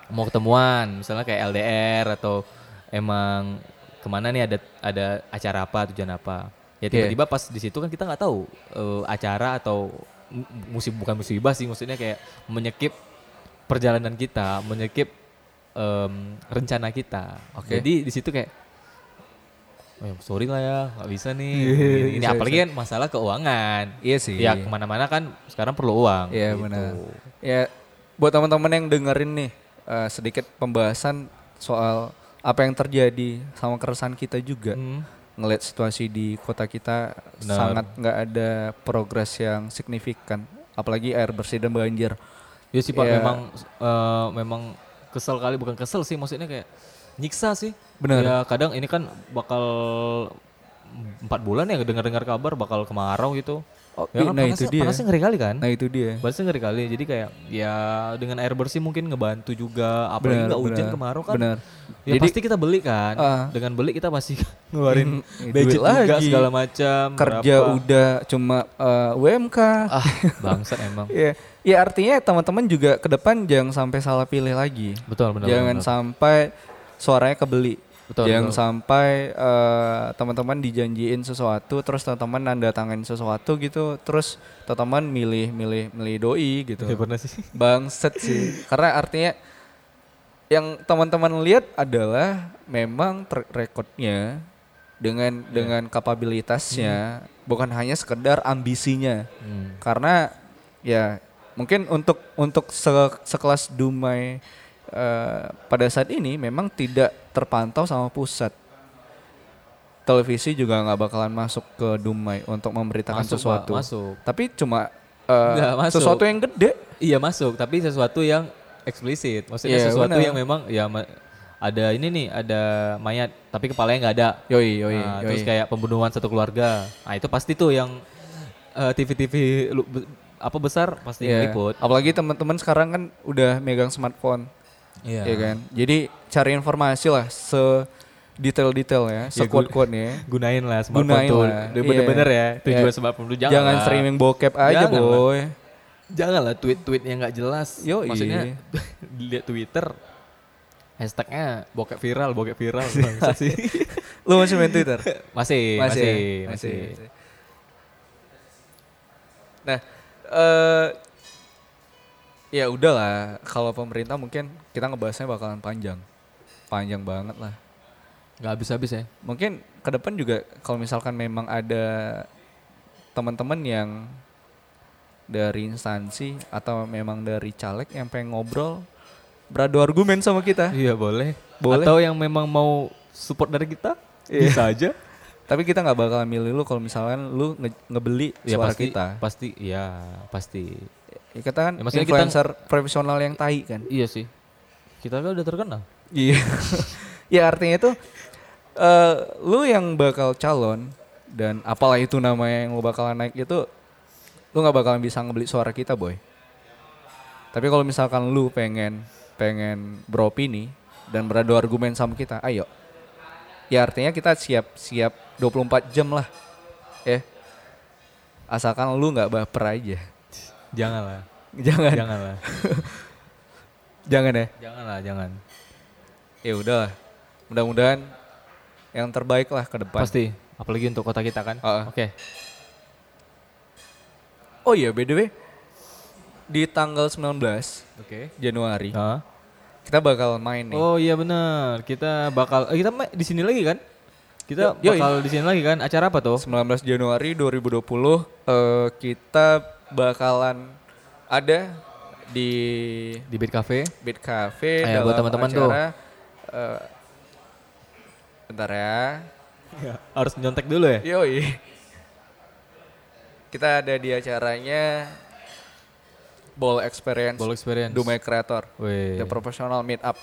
Speaker 2: mau ketemuan misalnya kayak LDR atau emang ke mana nih ada ada acara apa tujuan apa ya tiba-tiba pas di situ kan kita nggak tahu eh, acara atau mu- musib bukan musibah sih maksudnya kayak menyekip perjalanan kita menyekip em, rencana kita
Speaker 1: Oke.
Speaker 2: jadi di situ kayak oh ya, sorry lah ya nggak bisa nih
Speaker 1: Iya,
Speaker 2: Gini, gini.
Speaker 1: bisa,
Speaker 2: apalagi kan masalah keuangan
Speaker 1: Iya sih.
Speaker 2: ya ke mana-mana kan sekarang perlu uang
Speaker 1: Iya
Speaker 2: gitu.
Speaker 1: benar. Ya buat teman-teman yang dengerin nih eh, sedikit pembahasan soal apa yang terjadi sama keresahan kita juga.
Speaker 2: Hmm.
Speaker 1: Ngelihat situasi di kota kita
Speaker 2: Benar.
Speaker 1: sangat nggak ada progres yang signifikan. Apalagi air bersih dan banjir.
Speaker 2: Ya sih Pak,
Speaker 1: Ya.
Speaker 2: memang eh, memang kesel kali bukan kesel sih maksudnya kayak nyiksa sih.
Speaker 1: Benar.
Speaker 2: Ya kadang ini kan bakal empat bulan ya dengar-dengar kabar bakal kemarau gitu.
Speaker 1: Oh,
Speaker 2: Ya kan
Speaker 1: nah itu
Speaker 2: panasnya,
Speaker 1: dia.
Speaker 2: panasnya ngeri kali kan.
Speaker 1: Nah itu dia.
Speaker 2: Panasnya ngeri kali. Jadi kayak ya dengan air bersih mungkin ngebantu juga. Apalagi nggak hujan kemarau kan.
Speaker 1: benar.
Speaker 2: Ya
Speaker 1: Jadi-
Speaker 2: pasti kita beli kan.
Speaker 1: Ah.
Speaker 2: Dengan beli kita pasti ngeluarin
Speaker 1: Hmm,
Speaker 2: budget juga
Speaker 1: lagi.
Speaker 2: segala macam.
Speaker 1: Kerja
Speaker 2: berapa.
Speaker 1: udah cuma eh, UMK.
Speaker 2: Ah, bangsat emang.
Speaker 1: Ya, ya artinya teman-teman juga ke depan jangan sampai salah pilih lagi.
Speaker 2: Betul benar.
Speaker 1: jangan
Speaker 2: benar.
Speaker 1: sampai suaranya kebeli.
Speaker 2: Betul,
Speaker 1: jangan
Speaker 2: betul.
Speaker 1: sampai eh, teman-teman dijanjiin sesuatu terus teman-teman nanda tangan sesuatu gitu terus teman-teman milih milih milih doi gitu.
Speaker 2: Ya pernah sih.
Speaker 1: Bangset sih. Karena artinya yang teman-teman lihat adalah memang track recordnya dengan
Speaker 2: Iya.
Speaker 1: dengan kapabilitasnya bukan hanya sekedar ambisinya.
Speaker 2: Hmm.
Speaker 1: Karena ya mungkin untuk untuk se- sekelas Dumai eh, pada saat ini memang tidak terpantau sama pusat. Televisi juga nggak bakalan masuk ke Dumai untuk memberitakan
Speaker 2: Masuk, Pak,
Speaker 1: sesuatu.
Speaker 2: masuk.
Speaker 1: Tapi cuma eh,
Speaker 2: Nggak masuk.
Speaker 1: sesuatu yang gede.
Speaker 2: Iya masuk, tapi sesuatu yang eksplisit. Maksudnya
Speaker 1: Iya,
Speaker 2: sesuatu
Speaker 1: benar.
Speaker 2: yang memang ya ada ini nih, ada mayat, tapi kepalanya nggak ada.
Speaker 1: Yoi, yoi,
Speaker 2: Nah,
Speaker 1: yoi.
Speaker 2: Terus kayak pembunuhan satu keluarga. Nah itu pasti tuh yang eh, TV-TV be- apa besar pasti
Speaker 1: Iya.
Speaker 2: meliput.
Speaker 1: Apalagi teman-teman sekarang kan udah megang smartphone,
Speaker 2: Iya.
Speaker 1: ya kan. Jadi cari informasi lah se detail-detail ya,
Speaker 2: Ya,
Speaker 1: sekuat-kuatnya.
Speaker 2: Gunain lah smartphone
Speaker 1: Gunain
Speaker 2: tuh.
Speaker 1: lah,
Speaker 2: Bener-bener
Speaker 1: iya.
Speaker 2: ya tujuan
Speaker 1: Iya.
Speaker 2: smartphone lu jangan,
Speaker 1: Jangan
Speaker 2: lah.
Speaker 1: streaming bokep aja,
Speaker 2: Jangan lah.
Speaker 1: boy.
Speaker 2: Jangan lah tweet-tweet yang nggak jelas.
Speaker 1: Yoi.
Speaker 2: Maksudnya lihat Twitter hashtagnya bokep viral, bokep viral. Sih.
Speaker 1: Lu masih main Twitter?
Speaker 2: masih,
Speaker 1: Masih,
Speaker 2: masih,
Speaker 1: ya?
Speaker 2: masih.
Speaker 1: Nah, eh ya udahlah. Kalau pemerintah mungkin kita ngebahasnya bakalan panjang, panjang banget lah.
Speaker 2: Nggak habis-habis ya.
Speaker 1: Mungkin ke depan juga kalau misalkan memang ada teman-teman yang dari instansi atau memang dari caleg yang pengen ngobrol beradu argumen sama kita.
Speaker 2: Iya boleh.
Speaker 1: Boleh.
Speaker 2: Atau yang memang mau support dari kita bisa aja.
Speaker 1: Tapi kita nggak bakal milih lu kalau misalkan lu nge- ngebeli
Speaker 2: Ya
Speaker 1: suara
Speaker 2: pasti,
Speaker 1: kita.
Speaker 2: pasti, iya pasti.
Speaker 1: Ya, kita kan
Speaker 2: Ya, maksudnya kita-
Speaker 1: influencer profesional yang tai kan.
Speaker 2: Iya sih. Kita kan udah terkenal.
Speaker 1: Iya. ya artinya itu eh lu yang bakal calon dan apalah itu namanya yang lu bakalan naik itu lu nggak bakalan bisa ngebeli suara kita boy. Tapi kalau misalkan lu pengen pengen beropini dan beradu argumen sama kita, ayo. Ya artinya kita siap siap 24 jam lah. Ya. Asalkan lu nggak baper aja.
Speaker 2: Janganlah.
Speaker 1: Jangan.
Speaker 2: Janganlah.
Speaker 1: Jangan ya.
Speaker 2: Janganlah, jangan.
Speaker 1: Ya udah. Mudah-mudahan yang terbaik lah ke depan.
Speaker 2: Pasti. Apalagi untuk kota kita kan.
Speaker 1: Heeh.
Speaker 2: Oke.
Speaker 1: Oh iya, by the way, di tanggal 19
Speaker 2: Oke.
Speaker 1: Januari
Speaker 2: Hah?
Speaker 1: kita bakal main nih.
Speaker 2: Oh iya benar. Kita bakal eh, kita di sini lagi kan? Kita
Speaker 1: Yo-
Speaker 2: bakal di sini lagi kan? Acara apa tuh?
Speaker 1: 19 Januari 2020 eh, kita bakalan ada di
Speaker 2: Di Beat Cafe.
Speaker 1: Beat Cafe
Speaker 2: Ayo, buat teman-teman tuh.
Speaker 1: eh, bentar ya.
Speaker 2: Harus nyontek dulu ya?
Speaker 1: Yoi. Kita ada di acaranya Ball Experience
Speaker 2: Ball Experience.
Speaker 1: Dumai Creator.
Speaker 2: Wih.
Speaker 1: The Professional Meetup.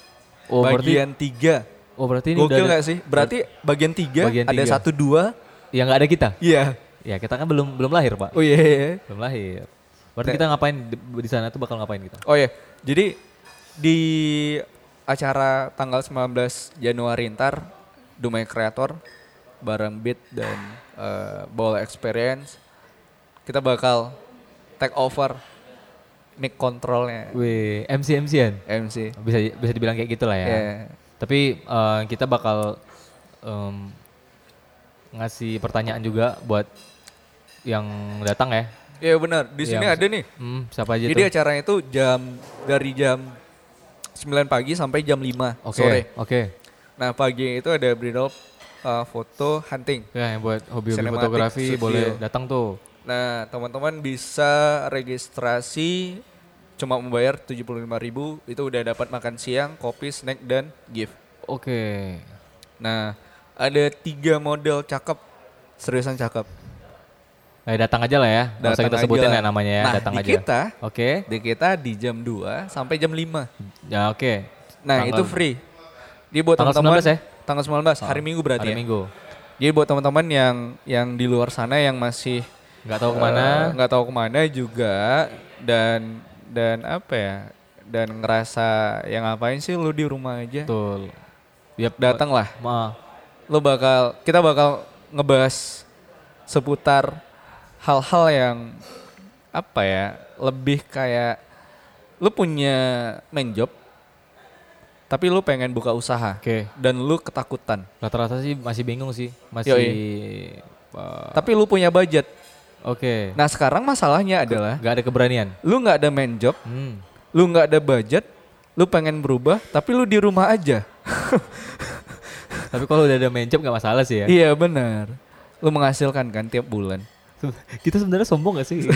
Speaker 2: Oh, berarti
Speaker 1: bagian tiga.
Speaker 2: Oh berarti ini
Speaker 1: Gokil
Speaker 2: udah
Speaker 1: nggak sih? Berarti bagian tiga
Speaker 2: Bagian
Speaker 1: ada
Speaker 2: tiga.
Speaker 1: satu dua.
Speaker 2: yang nggak ada kita.
Speaker 1: Iya.
Speaker 2: Ya kita kan belum belum lahir pak.
Speaker 1: Oh iya. iya.
Speaker 2: Belum lahir. Berarti kita ngapain di, di sana tuh bakal ngapain kita?
Speaker 1: Oh iya. Jadi di acara tanggal 19 Januari ntar Dumai Creator bareng Beat dan eh, Ball Experience kita bakal take over mic controlnya
Speaker 2: Wih, MC MCan.
Speaker 1: MC.
Speaker 2: Bisa bisa dibilang kayak gitulah ya.
Speaker 1: Iya.
Speaker 2: Tapi eh, kita bakal em, ngasih pertanyaan juga buat yang datang ya.
Speaker 1: Iya benar. Di
Speaker 2: Iya,
Speaker 1: sini
Speaker 2: maksud-
Speaker 1: ada nih.
Speaker 2: Hmm, siapa aja
Speaker 1: Jadi
Speaker 2: tuh?
Speaker 1: acaranya itu jam dari jam 9 pagi sampai jam 5
Speaker 2: Oke,
Speaker 1: sore.
Speaker 2: oke.
Speaker 1: Nah, pagi itu ada bridal uh, foto hunting.
Speaker 2: Ya, yang buat hobi-hobi fotografi
Speaker 1: studio.
Speaker 2: boleh datang tuh.
Speaker 1: Nah, teman-teman bisa registrasi cuma membayar 75.000 itu udah dapat makan siang, kopi, snack dan gift.
Speaker 2: Oke.
Speaker 1: Nah, ada tiga model cakep, seriusan cakep.
Speaker 2: Eh, datang aja lah ya. Nggak usah
Speaker 1: Datang
Speaker 2: kita sebutin ya namanya ya,
Speaker 1: Nah,
Speaker 2: datang
Speaker 1: di
Speaker 2: aja.
Speaker 1: kita,
Speaker 2: Oke.
Speaker 1: di kita di jam 2 sampai jam 5.
Speaker 2: Ya, oke.
Speaker 1: Nah,
Speaker 2: Tanggal-
Speaker 1: itu free. Jadi buat
Speaker 2: Tanggal
Speaker 1: teman-teman
Speaker 2: 19 ya?
Speaker 1: Tanggal 19, hari Minggu berarti
Speaker 2: Hari
Speaker 1: ya.
Speaker 2: Minggu.
Speaker 1: Jadi buat teman-teman yang yang di luar sana yang masih
Speaker 2: Nggak tahu ke mana.
Speaker 1: eh, nggak tahu ke mana juga dan dan apa ya? Dan ngerasa yang ngapain sih lu di rumah aja?
Speaker 2: Betul. Yap,
Speaker 1: Datanglah.
Speaker 2: Ma,
Speaker 1: Lu bakal kita bakal ngebahas seputar hal-hal yang apa ya? Lebih kayak lu punya main job tapi lu pengen buka usaha
Speaker 2: Oke.
Speaker 1: dan lu ketakutan.
Speaker 2: Rata-rata sih masih bingung sih. Masih
Speaker 1: Yoi.
Speaker 2: eh,
Speaker 1: Tapi lu punya budget.
Speaker 2: Oke.
Speaker 1: Nah sekarang masalahnya adalah
Speaker 2: Nggak ada keberanian.
Speaker 1: lu nggak ada main job,
Speaker 2: Hmm.
Speaker 1: lu nggak ada budget, lu pengen berubah, tapi lu di rumah aja.
Speaker 2: Tapi kalau udah ada main job nggak masalah sih ya.
Speaker 1: Iya benar. Lu menghasilkan kan tiap bulan.
Speaker 2: Kita sebenarnya sombong gak sih?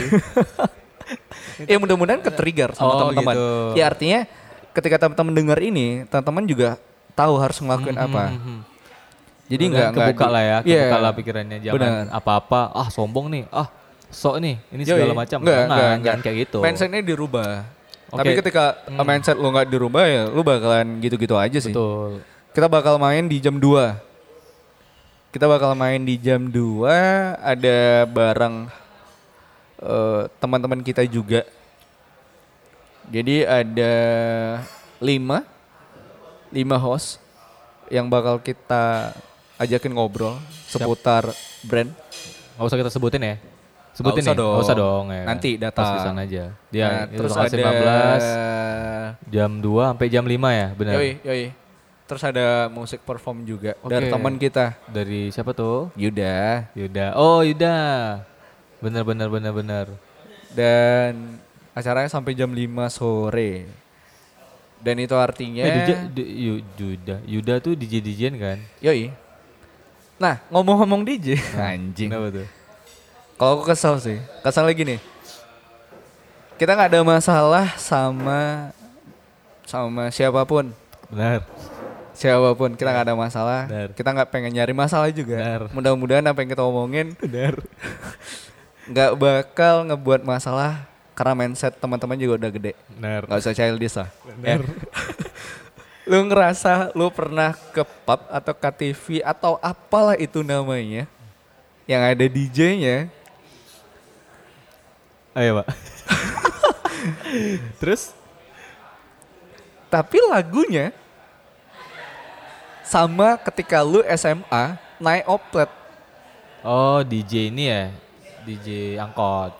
Speaker 1: Ya mudah-mudahan ke-trigger sama
Speaker 2: Oh,
Speaker 1: teman-teman.
Speaker 2: gitu.
Speaker 1: Ya artinya ketika teman-teman dengar ini, teman-teman juga tahu harus ngelakuin apa.
Speaker 2: Mhm.
Speaker 1: Jadi nggak
Speaker 2: kebuka lah ya,
Speaker 1: Iya.
Speaker 2: kebuka lah pikirannya jangan apa-apa. Ah sombong nih, ah sok nih, ini
Speaker 1: Yoi.
Speaker 2: segala macam.
Speaker 1: Nggak,
Speaker 2: Jangan,
Speaker 1: nggak,
Speaker 2: jangan
Speaker 1: nggak.
Speaker 2: kayak gitu.
Speaker 1: Mindsetnya dirubah.
Speaker 2: Oke.
Speaker 1: Tapi ketika
Speaker 2: Hmm.
Speaker 1: mindset lu nggak dirubah ya, lu bakalan gitu-gitu aja sih.
Speaker 2: Betul.
Speaker 1: Kita bakal main di jam 2. Kita bakal main di jam 2 ada bareng eh, teman-teman kita juga. Jadi ada 5 5 host yang bakal kita ajakin ngobrol seputar brand.
Speaker 2: Nggak usah kita sebutin ya. Sebutin
Speaker 1: usah
Speaker 2: nih, nggak usah
Speaker 1: dong.
Speaker 2: dong ya.
Speaker 1: Nanti
Speaker 2: Pas
Speaker 1: datang.
Speaker 2: di sana aja. Dia
Speaker 1: Nah, terus ada
Speaker 2: 15 jam 2 sampai jam 5 ya, benar.
Speaker 1: Yoi, yoi. Terus ada musik perform juga dari
Speaker 2: Oke.
Speaker 1: teman kita,
Speaker 2: Dari siapa tuh?
Speaker 1: Yuda.
Speaker 2: Yuda. Oh, Yuda. Bener bener bener bener.
Speaker 1: Dan acaranya sampai jam 5 sore. Dan itu artinya
Speaker 2: Eh, Yuda, Yuda, Yuda tuh DJ DJan kan?
Speaker 1: Yoi. Nah, ngomong-ngomong DJ, anjing.
Speaker 2: Kenapa tuh?
Speaker 1: Kalau aku kesel sih, kesel lagi nih. Kita nggak ada masalah sama sama siapa pun,
Speaker 2: Benar.
Speaker 1: Siapa pun kita nggak ada masalah.
Speaker 2: Benar.
Speaker 1: Kita nggak pengen nyari masalah juga. Mudah-mudahan apa yang kita omongin nggak bakal ngebuat masalah karena mindset teman-teman juga udah gede. Nggak usah childish lah. Ya. lu ngerasa lu pernah ke pub atau ke TV atau apalah itu namanya yang ada DJ-nya
Speaker 2: Ayo, Pak. Terus?
Speaker 1: tapi lagunya sama ketika lu SMA naik oplet.
Speaker 2: Oh, DJ ini ya? DJ angkot.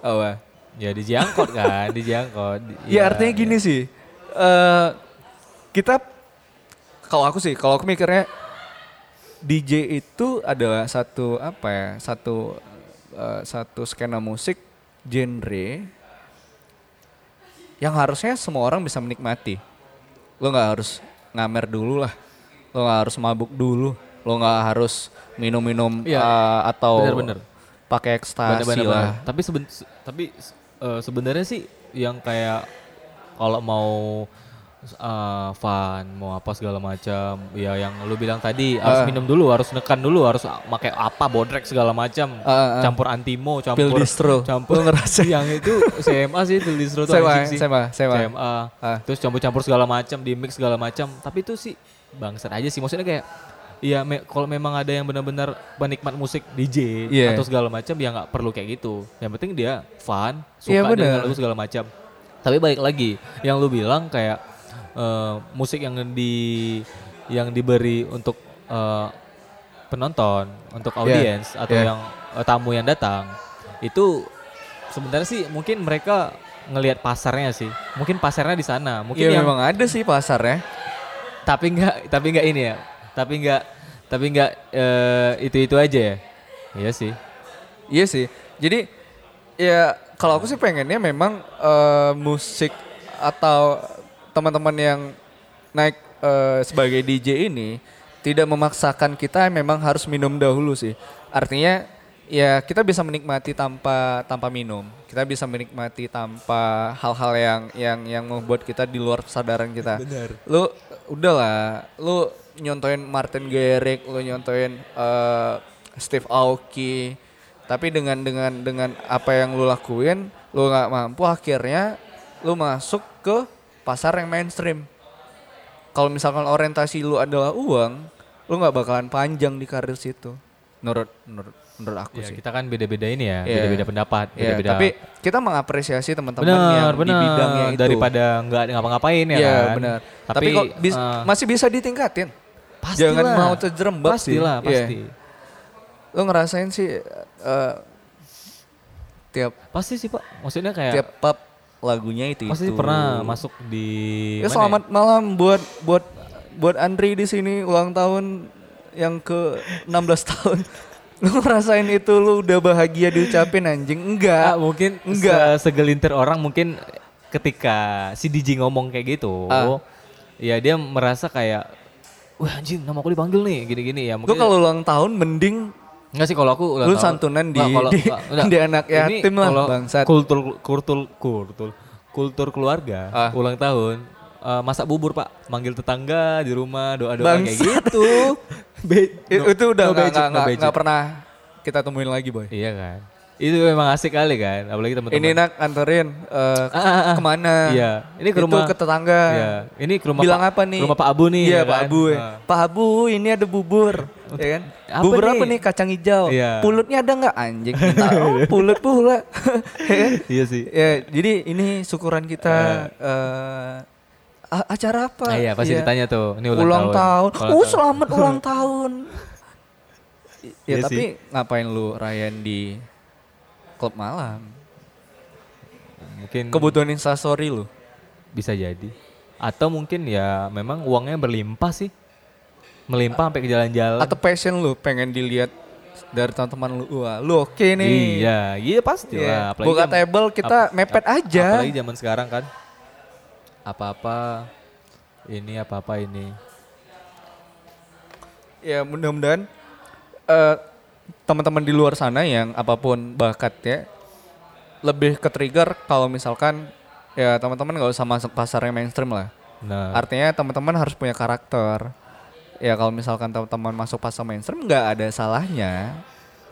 Speaker 1: Oh, wah.
Speaker 2: Ya DJ angkot kan, DJ angkot.
Speaker 1: Ya, artinya gini sih. eh kita kalau aku sih, kalau aku mikirnya DJ itu adalah satu apa ya? Satu eh, satu skena musik genre yang harusnya semua orang bisa menikmati. Lo nggak harus ngamer dulu lah. Lo nggak harus mabuk dulu. Lo nggak harus minum-minum
Speaker 2: Iya.
Speaker 1: uh, atau pakai ekstasi
Speaker 2: Bener-bener,
Speaker 1: lah.
Speaker 2: bener. Tapi seben, se- tapi eh, sebenarnya sih yang kayak kalau mau eh, fun, mau apa segala macam, ya yang lu bilang tadi harus
Speaker 1: Ah.
Speaker 2: minum dulu, harus nekan dulu, harus pakai apa bodrek segala macam,
Speaker 1: Ah, ah, ah.
Speaker 2: campur antimo,
Speaker 1: Pil
Speaker 2: campur
Speaker 1: distro.
Speaker 2: campur
Speaker 1: ngerasa?
Speaker 2: yang itu CMA sih pil distro tuh anjing sih.
Speaker 1: SMA, SMA.
Speaker 2: CMA.
Speaker 1: Ah.
Speaker 2: Terus campur-campur segala macam, di mix segala macam, tapi itu sih bangsat aja sih maksudnya kayak Iya, me- kalau memang ada yang benar-benar penikmat musik DJ
Speaker 1: Iya.
Speaker 2: atau segala macam ya nggak perlu kayak gitu. Yang penting dia fun,
Speaker 1: Iya,
Speaker 2: suka dengan
Speaker 1: bener.
Speaker 2: lagu segala macam. Tapi balik lagi, yang lu bilang kayak eh, musik yang di yang diberi untuk eh, penonton, untuk audiens atau
Speaker 1: iya.
Speaker 2: yang eh, tamu yang datang itu sebenarnya sih mungkin mereka ngelihat pasarnya sih. Mungkin pasarnya di sana. Mungkin
Speaker 1: Iya
Speaker 2: yang
Speaker 1: memang ada sih pasarnya.
Speaker 2: tapi nggak tapi nggak ini ya tapi nggak tapi nggak itu itu aja ya iya sih
Speaker 1: Iya sih. Jadi ya kalau aku sih pengennya memang eh, musik atau teman-teman yang naik eh, sebagai DJ ini tidak memaksakan kita memang harus minum dahulu sih. Artinya ya kita bisa menikmati tanpa tanpa minum. Kita bisa menikmati tanpa hal-hal yang yang yang membuat kita di luar kesadaran kita.
Speaker 3: Bener.
Speaker 1: Lu udahlah, lu nyontoin Martin Garrix, lu nyontoin eh, Steve Aoki, tapi dengan dengan dengan apa yang lu lakuin, lu nggak mampu akhirnya lu masuk ke pasar yang mainstream. Kalau misalkan orientasi lu adalah uang, lu nggak bakalan panjang di karir situ. Menurut menurut menurut aku
Speaker 2: ya,
Speaker 1: sih.
Speaker 2: kita kan beda-beda ini ya
Speaker 1: Iya.
Speaker 2: beda-beda pendapat
Speaker 1: Ya,
Speaker 2: beda-beda
Speaker 1: tapi kita mengapresiasi teman-teman yang di
Speaker 2: benar
Speaker 1: bidangnya itu.
Speaker 2: daripada nggak ngapa-ngapain ya
Speaker 1: Iya
Speaker 2: kan
Speaker 1: benar. Tapi,
Speaker 2: tapi,
Speaker 1: kok bis-
Speaker 2: eh,
Speaker 1: masih bisa ditingkatin.
Speaker 2: pastilah.
Speaker 1: Jangan mau terjerembab sih.
Speaker 2: pastilah
Speaker 1: Iya.
Speaker 2: pasti
Speaker 1: Lo ngerasain sih eh, tiap
Speaker 2: pasti sih pak maksudnya kayak
Speaker 1: tiap pub lagunya itu
Speaker 2: pasti
Speaker 1: itu.
Speaker 2: pernah masuk di
Speaker 1: Ya
Speaker 2: mana
Speaker 1: selamat malam buat buat buat Andri di sini ulang tahun yang ke 16 tahun. Lu ngerasain itu lu udah bahagia diucapin anjing?
Speaker 2: Ah,
Speaker 1: Enggak.
Speaker 2: mungkin
Speaker 1: Enggak.
Speaker 2: se- segelintir orang mungkin ketika si DJ ngomong kayak gitu,
Speaker 1: Ah.
Speaker 2: ya dia merasa kayak, wah anjing nama aku dipanggil nih, gini-gini ya. Mungkin
Speaker 1: kalau ulang tahun mending
Speaker 2: Enggak sih kalau aku ulang
Speaker 1: Lu
Speaker 2: tahun-
Speaker 1: santunan di-
Speaker 2: Nggak, kalau-
Speaker 1: di-
Speaker 2: nggak, enggak.
Speaker 1: di anak
Speaker 2: Ini
Speaker 1: yatim lah, bangsat.
Speaker 2: Kultur kultur kultur kultur keluarga
Speaker 1: Ah.
Speaker 2: ulang tahun eh, masak bubur pak, manggil tetangga di rumah doa doa kayak gitu. Be- no-
Speaker 1: itu udah
Speaker 2: no
Speaker 1: nggak
Speaker 2: magic,
Speaker 1: nggak-
Speaker 2: no
Speaker 1: nggak-
Speaker 2: magic.
Speaker 1: nggak pernah kita temuin lagi boy.
Speaker 2: Iya kan. Itu memang asik kali kan, apalagi teman-teman.
Speaker 1: Ini nak anterin eh,
Speaker 2: Ah, ah, ah.
Speaker 1: ke mana?
Speaker 2: Iya, ini ke
Speaker 1: Itu
Speaker 2: rumah
Speaker 1: ke tetangga.
Speaker 2: Iya, ini ke rumah
Speaker 1: Bilang
Speaker 2: Pak-
Speaker 1: apa nih?
Speaker 2: Rumah Pak Abu nih.
Speaker 1: Iya
Speaker 2: ya
Speaker 1: Pak
Speaker 2: kan?
Speaker 1: Abu. ya.
Speaker 2: Ah.
Speaker 1: Pak Abu ini ada bubur, ya kan?
Speaker 2: Apa
Speaker 1: bubur
Speaker 2: nih?
Speaker 1: apa nih? Kacang hijau.
Speaker 2: Iya.
Speaker 1: Pulutnya ada nggak anjing? Minta, oh, pulut pula. Ya kan?
Speaker 2: Iya sih.
Speaker 1: ya, jadi ini syukuran kita eh, a- acara apa?
Speaker 2: Ah, iya, pasti ditanya tuh, ini ulang
Speaker 1: ulang tahun.
Speaker 2: tahun. Ulang
Speaker 1: Oh,
Speaker 2: tahun.
Speaker 1: selamat ulang tahun. ya,
Speaker 2: Iya
Speaker 1: tapi ngapain lu rayain di klub malam?
Speaker 2: Mungkin
Speaker 1: Kebutuhan instastory lu.
Speaker 2: bisa jadi. Atau mungkin ya memang uangnya berlimpah sih. Melimpah sampai ke jalan-jalan.
Speaker 1: Atau passion lu pengen dilihat dari teman-teman lu. Wah, lu oke nih.
Speaker 2: Iya, iya pasti
Speaker 1: Iya.
Speaker 2: lah. Apalagi
Speaker 1: Buka table kita
Speaker 2: ap-
Speaker 1: mepet
Speaker 2: ap-
Speaker 1: aja.
Speaker 2: Apalagi zaman sekarang kan. Apa-apa ini apa-apa ini.
Speaker 1: Ya mudah-mudahan eh, teman-teman di luar sana yang apa pun bakatnya lebih ke trigger kalau misalkan ya teman-teman nggak usah masuk pasar yang mainstream lah.
Speaker 2: Nah,
Speaker 1: Artinya teman-teman harus punya karakter. Ya kalau misalkan teman-teman masuk pasar mainstream nggak ada salahnya.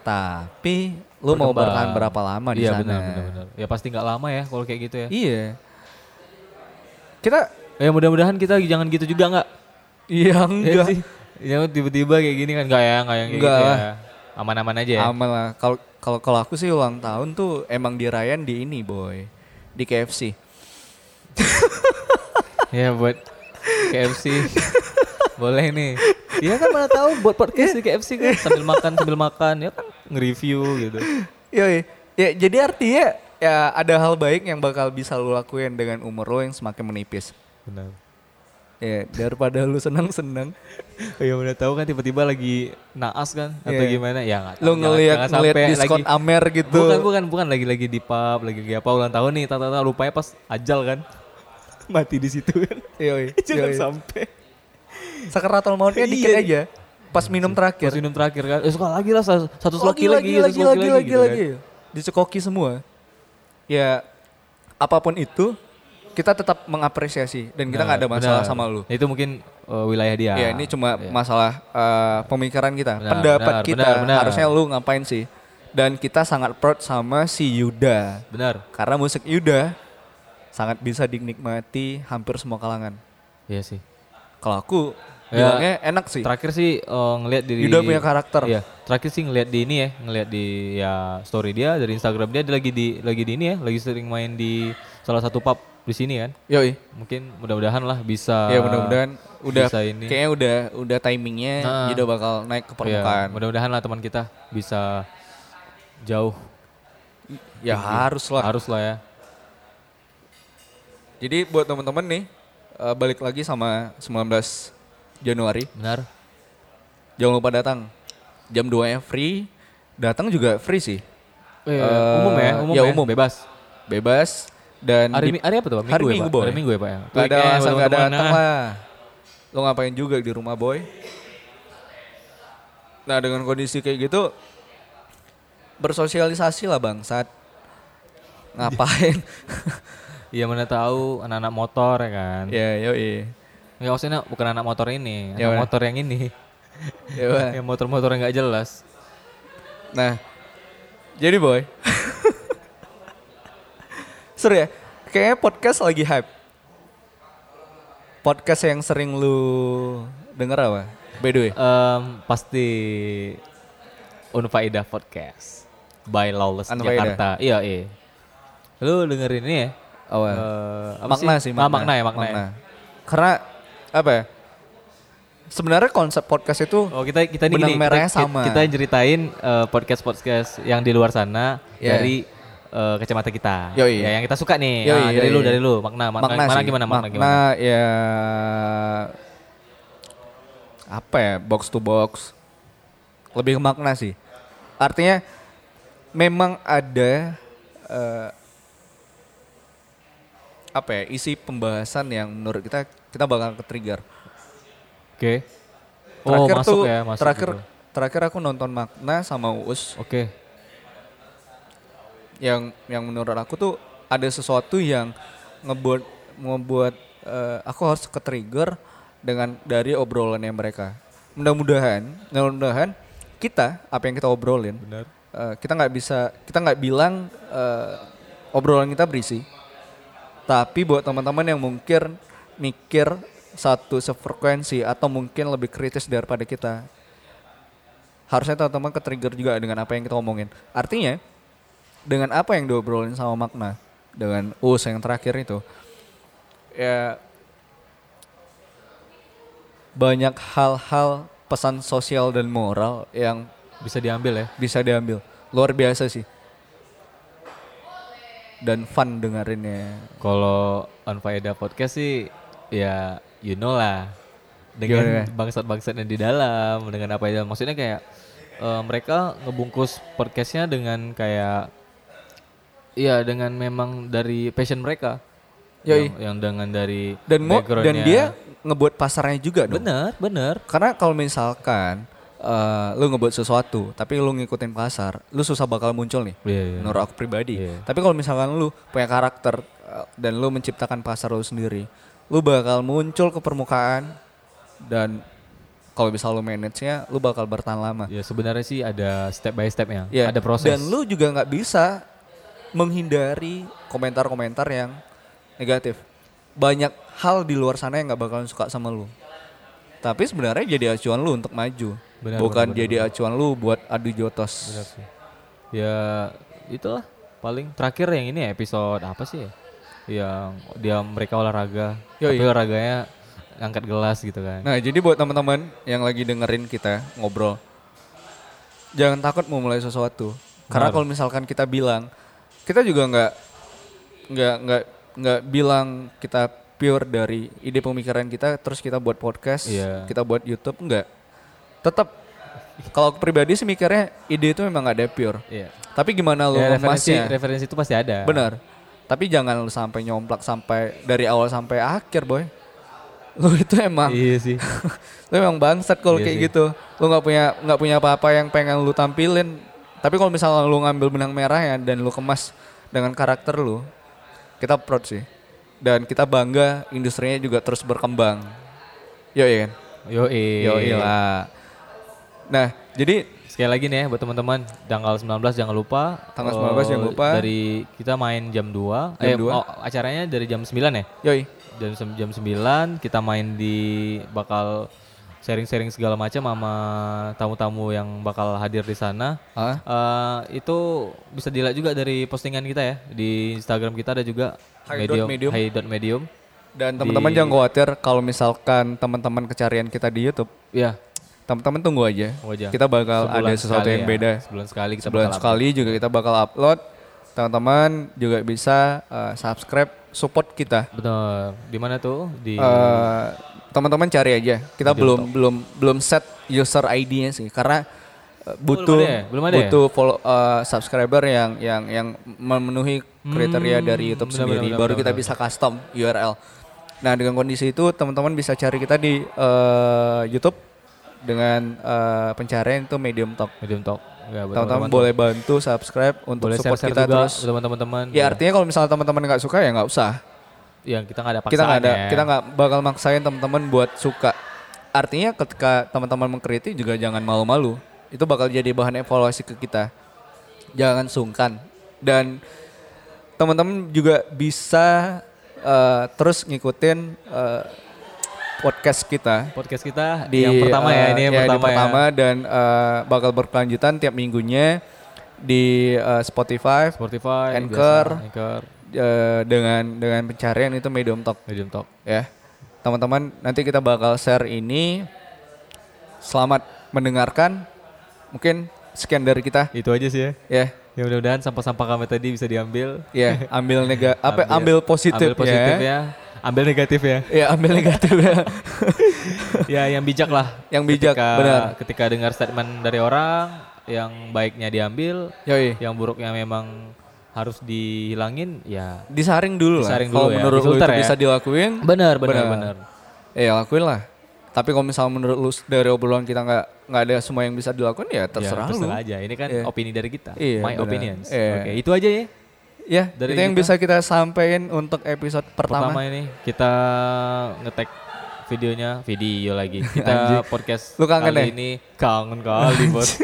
Speaker 1: Tapi lu mau
Speaker 2: berkembang.
Speaker 1: bertahan berapa lama di
Speaker 2: iya,
Speaker 1: sana?
Speaker 2: benar, benar, benar. Ya pasti nggak lama ya kalau kayak gitu ya.
Speaker 1: Iya. Kita
Speaker 2: Ya mudah-mudahan kita jangan gitu juga nggak?
Speaker 1: ya
Speaker 2: Ya
Speaker 1: enggak
Speaker 2: sih. Ya tiba-tiba kayak gini kan nggak ya, nggak yang kayak
Speaker 1: Nggak
Speaker 2: gitu ya. Aman-aman aja ya.
Speaker 1: aman lah. Kalau kalau kalau aku sih ulang tahun tuh emang dirayain di ini boy, di KFC.
Speaker 2: ya buat KFC. Boleh nih. Iya kan mana tahu buat podcast di KFC kan sambil makan sambil makan ya kan nge-review gitu.
Speaker 1: Yoi. Ya jadi artinya ya ada hal baik yang bakal bisa lu lakuin dengan umur lo yang semakin menipis.
Speaker 2: Benar.
Speaker 1: Ya, daripada lu senang-senang.
Speaker 2: ya udah tahu kan tiba-tiba lagi naas kan atau
Speaker 1: Iya.
Speaker 2: gimana ya nggak.
Speaker 1: Lu ngelihat
Speaker 2: sampai
Speaker 1: diskon
Speaker 2: lagi-
Speaker 1: Amer gitu.
Speaker 2: bukan bukan bukan lagi lagi di pub lagi lagi apa ulang tahun nih tata lupanya pas ajal kan mati di situ kan
Speaker 1: Yoi,
Speaker 2: jangan
Speaker 1: yoi.
Speaker 2: sampai
Speaker 1: Sakaratul mautnya dikit
Speaker 2: Iya.
Speaker 1: aja. Pas minum terakhir.
Speaker 2: pas minum terakhir kan eh suka lagi lah satu
Speaker 1: lagi
Speaker 2: sloki
Speaker 1: lagi
Speaker 2: lagi
Speaker 1: lagi
Speaker 2: sloki
Speaker 1: lagi lagi
Speaker 2: gitu kan.
Speaker 1: lagi. Dicekoki semua. Ya apa pun itu kita tetap mengapresiasi dan kita nggak ada masalah
Speaker 2: benar.
Speaker 1: sama lu.
Speaker 2: itu mungkin eh, wilayah dia
Speaker 1: Ya ini cuma
Speaker 2: Iya.
Speaker 1: masalah eh, pemikiran kita,
Speaker 2: Benar,
Speaker 1: pendapat
Speaker 2: benar,
Speaker 1: kita.
Speaker 2: benar, benar.
Speaker 1: Harusnya lu ngapain sih? Dan kita sangat proud sama si Yuda
Speaker 2: benar
Speaker 1: karena musik Yuda sangat bisa dinikmati hampir semua kalangan.
Speaker 2: iya sih
Speaker 1: Kalau aku
Speaker 2: Ya,
Speaker 1: bilangnya enak sih.
Speaker 2: terakhir sih eh, ngelihat di
Speaker 1: Yuda punya karakter.
Speaker 2: Iya, terakhir sih ngelihat di ini ya, ngelihat di ya story dia dari Instagram dia, dia lagi di lagi di ini ya, lagi sering main di salah satu pub di sini kan.
Speaker 1: Yoi.
Speaker 2: Mungkin mudah-mudahan lah bisa
Speaker 1: ya mudah-mudahan udah
Speaker 2: bisa ini.
Speaker 1: kayaknya udah udah timingnya
Speaker 2: Nah.
Speaker 1: Yuda bakal naik ke
Speaker 2: Iya,
Speaker 1: permukaan.
Speaker 2: mudah-mudahan lah teman kita bisa jauh.
Speaker 1: ya harus lah.
Speaker 2: Harus lah ya.
Speaker 1: Jadi buat teman-teman nih eh, balik lagi sama 19 Januari.
Speaker 2: Benar.
Speaker 1: Jangan lupa datang. Jam 2 nya free. Datang juga free sih.
Speaker 2: Eh,
Speaker 1: Eh,
Speaker 2: umum ya, umum
Speaker 1: ya,
Speaker 2: ya,
Speaker 1: umum.
Speaker 2: bebas.
Speaker 1: Bebas dan
Speaker 2: Hari,
Speaker 1: di-
Speaker 2: hari apa tuh? Pak?
Speaker 1: hari
Speaker 2: Minggu,
Speaker 1: Minggu,
Speaker 2: ya, Pak?
Speaker 1: Boy.
Speaker 2: Hari Minggu ya, Pak ya.
Speaker 1: Gak ada alasan gak datang lah. Lo ngapain juga di rumah boy? Nah dengan kondisi kayak gitu bersosialisasi lah bangsat. Ngapain?
Speaker 2: Iya mana tahu anak-anak motor ya kan.
Speaker 1: ya yoi.
Speaker 2: Enggak maksudnya bukan anak motor ini,
Speaker 1: Ya,
Speaker 2: anak
Speaker 1: mana?
Speaker 2: motor yang ini.
Speaker 1: Ya, Bang.
Speaker 2: yang motor-motor yang nggak jelas.
Speaker 1: Nah, jadi boy. Seru ya? Kayaknya podcast lagi hype. Podcast yang sering lu denger apa? By the way.
Speaker 2: Em, pasti Unfaedah Podcast by Lawless
Speaker 1: Unfaedah.
Speaker 2: Jakarta. Iya, iya. Lu dengerin ini ya?
Speaker 1: Apa?
Speaker 2: Eh, apa
Speaker 1: makna sih,
Speaker 2: Ah, makna ya, makna. ya.
Speaker 1: Karena apa ya? Sebenarnya konsep podcast itu
Speaker 2: Oh kita kita ini
Speaker 1: Benang
Speaker 2: gini,
Speaker 1: merahnya
Speaker 2: kita,
Speaker 1: sama.
Speaker 2: kita ceritain podcast podcast yang di luar sana
Speaker 1: Iya.
Speaker 2: dari eh, kacamata kita.
Speaker 1: Yoi.
Speaker 2: Ya, yang kita suka nih.
Speaker 1: Yoi,
Speaker 2: Ah, dari
Speaker 1: yoi,
Speaker 2: lu dari lu makna makna, mana
Speaker 1: sih.
Speaker 2: gimana makna,
Speaker 1: makna
Speaker 2: gimana?
Speaker 1: ya apa ya box to box lebih ke makna sih artinya memang ada eh, apa ya isi pembahasan yang menurut kita kita bakal ke trigger
Speaker 2: Oke. Oh
Speaker 1: terakhir
Speaker 2: masuk
Speaker 1: tuh
Speaker 2: ya masuk.
Speaker 1: terakhir
Speaker 2: gitu.
Speaker 1: terakhir aku nonton makna sama Uus
Speaker 2: Oke.
Speaker 1: Yang yang menurut aku tuh ada sesuatu yang ngebuat ngebuat eh, aku harus ke trigger dengan dari obrolannya mereka. Mudah-mudahan, mudah-mudahan kita apa yang kita obrolin,
Speaker 2: Benar.
Speaker 1: eh, kita nggak bisa kita nggak bilang eh, obrolan kita berisi, tapi buat teman-teman yang mungkin mikir satu sefrekuensi atau mungkin lebih kritis daripada kita, harusnya teman-teman ke trigger juga dengan apa yang kita omongin. Artinya dengan apa yang diobrolin sama makna? Dengan us yang terakhir itu. Ya banyak hal-hal pesan sosial dan moral yang
Speaker 2: Bisa diambil ya.
Speaker 1: bisa diambil. Luar biasa sih. Dan fun dengerinnya.
Speaker 2: Kalau Unfaedah Podcast sih ya you know lah. Dengan bangsat-bangsat yang di dalam dengan apa yang maksudnya kayak eh, mereka ngebungkus podcastnya dengan kayak Iya dengan memang dari passion mereka.
Speaker 1: Yoi.
Speaker 2: yang, yang dengan dari
Speaker 1: dan mo dan dia ngebuat pasarnya juga dong.
Speaker 2: Bener bener
Speaker 1: karena kalau misalkan eh, lu ngebuat sesuatu tapi lu ngikutin pasar lu susah bakal muncul nih
Speaker 2: Iya, iya.
Speaker 1: menurut aku pribadi.
Speaker 2: Iya.
Speaker 1: tapi kalau misalkan lu punya karakter eh, dan lu menciptakan pasar lu sendiri lu bakal muncul ke permukaan dan kalau bisa lu manage-nya lu bakal bertahan lama.
Speaker 2: Ya sebenarnya sih ada step by stepnya.
Speaker 1: Ya,
Speaker 2: ada proses.
Speaker 1: Dan lu juga nggak bisa menghindari komentar-komentar yang negatif banyak hal di luar sana yang nggak bakalan suka sama lu tapi sebenarnya jadi acuan lu untuk maju
Speaker 2: Benar,
Speaker 1: bukan
Speaker 2: benar,
Speaker 1: jadi acuan lu buat adu jotos
Speaker 2: Benar sih. Ya itulah paling terakhir yang ini ya, episode apa sih ya? Yang dia mereka olahraga,
Speaker 1: Yoi.
Speaker 2: tapi olahraganya angkat gelas gitu kan.
Speaker 1: Nah, jadi buat teman-teman yang lagi dengerin kita ngobrol, jangan takut mau mulai sesuatu. Karena
Speaker 2: Benar.
Speaker 1: kalau misalkan kita bilang, kita juga nggak nggak nggak nggak bilang kita pure dari ide pemikiran kita terus kita buat podcast,
Speaker 2: Iya.
Speaker 1: kita buat YouTube enggak. Tetap kalau pribadi sih mikirnya ide itu memang ada pure.
Speaker 2: Iya.
Speaker 1: Tapi gimana lu
Speaker 2: Ya, referensi,
Speaker 1: ngemasnya?
Speaker 2: referensi itu pasti ada.
Speaker 1: Benar. Tapi jangan lu sampai nyomplak sampai dari awal sampai akhir, boy. Lu itu emang
Speaker 2: Iya sih.
Speaker 1: lu emang bangsat kalau
Speaker 2: Iya
Speaker 1: kayak
Speaker 2: sih.
Speaker 1: gitu. Lu nggak punya nggak punya apa-apa yang pengen lu tampilin. Tapi kalau misalnya lu ngambil benang merah ya dan lu kemas dengan karakter lu, kita proud sih. Dan kita bangga industrinya juga terus berkembang. Yo iya kan?
Speaker 2: Yo
Speaker 1: Yo lah. Nah, jadi
Speaker 2: Sekali lagi nih ya buat teman-teman tanggal 19 jangan lupa.
Speaker 1: Tanggal
Speaker 2: eh,
Speaker 1: 19 jangan lupa.
Speaker 2: Dari kita main jam 2.
Speaker 1: Jam
Speaker 2: eh,
Speaker 1: 2.
Speaker 2: oh, acaranya dari jam 9 ya?
Speaker 1: yoi.
Speaker 2: Jam jam 9 kita main di bakal sharing-sharing segala macam sama tamu-tamu yang bakal hadir di sana.
Speaker 1: Hah?
Speaker 2: Eh, itu bisa dilihat juga dari postingan kita ya di Instagram kita ada juga
Speaker 1: Hi dot medium.
Speaker 2: Hi dot medium.
Speaker 1: Dan teman-teman jangan khawatir kalau misalkan teman-teman kecarian kita di YouTube,
Speaker 2: Ya,
Speaker 1: teman-teman tunggu aja.
Speaker 2: tunggu aja.
Speaker 1: Kita bakal
Speaker 2: Sebulan
Speaker 1: ada sesuatu yang
Speaker 2: ya.
Speaker 1: beda.
Speaker 2: Sebulan sekali kita
Speaker 1: Sebulan
Speaker 2: bakal
Speaker 1: sekali juga kita bakal upload. Teman-teman juga bisa uh, subscribe, support kita.
Speaker 2: Betul. Di mana tuh? Di
Speaker 1: Uh, teman-teman cari aja. Kita
Speaker 2: Medium
Speaker 1: belum belum belum set user ID-nya sih karena uh, butuh
Speaker 2: ada ya? Belum ada ya?
Speaker 1: butuh follow uh, subscriber yang yang yang memenuhi kriteria dari YouTube
Speaker 2: Hmm, benar,
Speaker 1: sendiri
Speaker 2: benar,
Speaker 1: baru
Speaker 2: benar,
Speaker 1: kita bisa custom URL. Nah, dengan kondisi itu teman-teman bisa cari kita di uh, YouTube dengan uh, pencarian itu Medium Talk.
Speaker 2: Medium Talk. Ya,
Speaker 1: Teman-teman boleh bantu subscribe untuk
Speaker 2: boleh
Speaker 1: support kita
Speaker 2: juga
Speaker 1: terus.
Speaker 2: teman-teman.
Speaker 1: Ya artinya kalau misalnya teman-teman nggak suka ya nggak usah.
Speaker 2: yang kita nggak ada paksaan
Speaker 1: kita nggak ada
Speaker 2: ya.
Speaker 1: kita nggak bakal maksain teman-teman buat suka. Artinya ketika teman-teman mengkritik juga jangan malu-malu. Itu bakal jadi bahan evaluasi ke kita. Jangan sungkan dan teman-teman juga bisa eh, terus ngikutin eh, podcast kita
Speaker 2: podcast kita
Speaker 1: di
Speaker 2: yang pertama ya
Speaker 1: eh,
Speaker 2: ini yang
Speaker 1: ya,
Speaker 2: pertama,
Speaker 1: pertama
Speaker 2: ya.
Speaker 1: dan eh, bakal berkelanjutan tiap minggunya di eh, Spotify
Speaker 2: Spotify,
Speaker 1: Anchor.
Speaker 2: biasa, Anchor,
Speaker 1: eh, dengan dengan pencarian itu Medium Talk
Speaker 2: Medium Talk.
Speaker 1: ya. Teman-teman nanti kita bakal share ini. Selamat mendengarkan. Mungkin sekian dari kita
Speaker 2: Itu aja sih ya.
Speaker 1: ya.
Speaker 2: Ya mudah-mudahan sampah-sampah kami tadi bisa diambil.
Speaker 1: Ya, ambil nega apa ambil positif,
Speaker 2: ambil positif
Speaker 1: ya.
Speaker 2: ya. Ambil negatif ya.
Speaker 1: Ya, ambil negatif ya.
Speaker 2: ya yang bijak lah.
Speaker 1: Yang bijak,
Speaker 2: ketika,
Speaker 1: benar.
Speaker 2: Ketika dengar statement dari orang, yang baiknya diambil,
Speaker 1: Yoi.
Speaker 2: yang buruknya memang harus dihilangin, ya
Speaker 1: Disaring dulu lah.
Speaker 2: Disaring
Speaker 1: Kalau
Speaker 2: dulu ya,
Speaker 1: menurut lu itu
Speaker 2: ya.
Speaker 1: bisa dilakuin,
Speaker 2: benar benar
Speaker 1: Benar.
Speaker 2: benar.
Speaker 1: ya lakuin lah. Tapi kalau misalnya menurut lu dari obrolan kita nggak nggak ada semua yang bisa dilakukan ya terserah,
Speaker 2: ya,
Speaker 1: lu.
Speaker 2: terserah aja. Ini kan
Speaker 1: Iya.
Speaker 2: opini dari kita.
Speaker 1: Iya,
Speaker 2: My
Speaker 1: benar.
Speaker 2: opinions.
Speaker 1: Iya.
Speaker 2: Oke, itu aja ya.
Speaker 1: Ya,
Speaker 2: Dari
Speaker 1: itu yang
Speaker 2: kita.
Speaker 1: bisa kita sampaikan untuk episode pertama.
Speaker 2: Pertama ini kita ngetek videonya, video lagi. Kita podcast
Speaker 1: Lu kangen
Speaker 2: kali
Speaker 1: ya?
Speaker 2: ini kangen kali bos.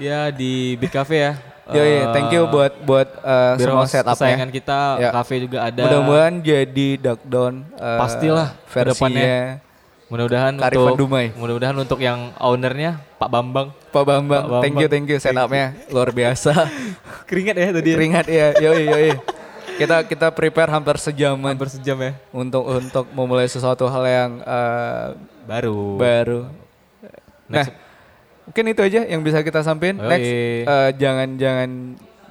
Speaker 2: ya di Beat Cafe ya.
Speaker 1: Yo, iya, thank you
Speaker 2: Eh,
Speaker 1: buat buat uh, semua setupnya.
Speaker 2: kesayangan kita,
Speaker 1: Ya.
Speaker 2: cafe juga ada.
Speaker 1: Mudah-mudahan jadi Duck Down uh,
Speaker 2: Pastilah,
Speaker 1: versinya
Speaker 2: ke depannya.
Speaker 1: Mudah-mudahan
Speaker 2: untuk
Speaker 1: Dumai.
Speaker 2: mudah-mudahan untuk yang ownernya Pak Bambang.
Speaker 1: Pak Bambang.
Speaker 2: Pak
Speaker 1: Thank you,
Speaker 2: Bambang.
Speaker 1: thank you setupnya luar biasa.
Speaker 2: Keringat ya tadi.
Speaker 1: Keringat ya, yoi yoi. Kita kita prepare hampir sejaman
Speaker 2: Hampir sejam ya.
Speaker 1: untuk untuk memulai sesuatu hal yang uh,
Speaker 2: Baru.
Speaker 1: baru. Nah,
Speaker 2: Next.
Speaker 1: mungkin itu aja yang bisa kita sampaikan.
Speaker 2: Yoi.
Speaker 1: Next, uh, jangan jangan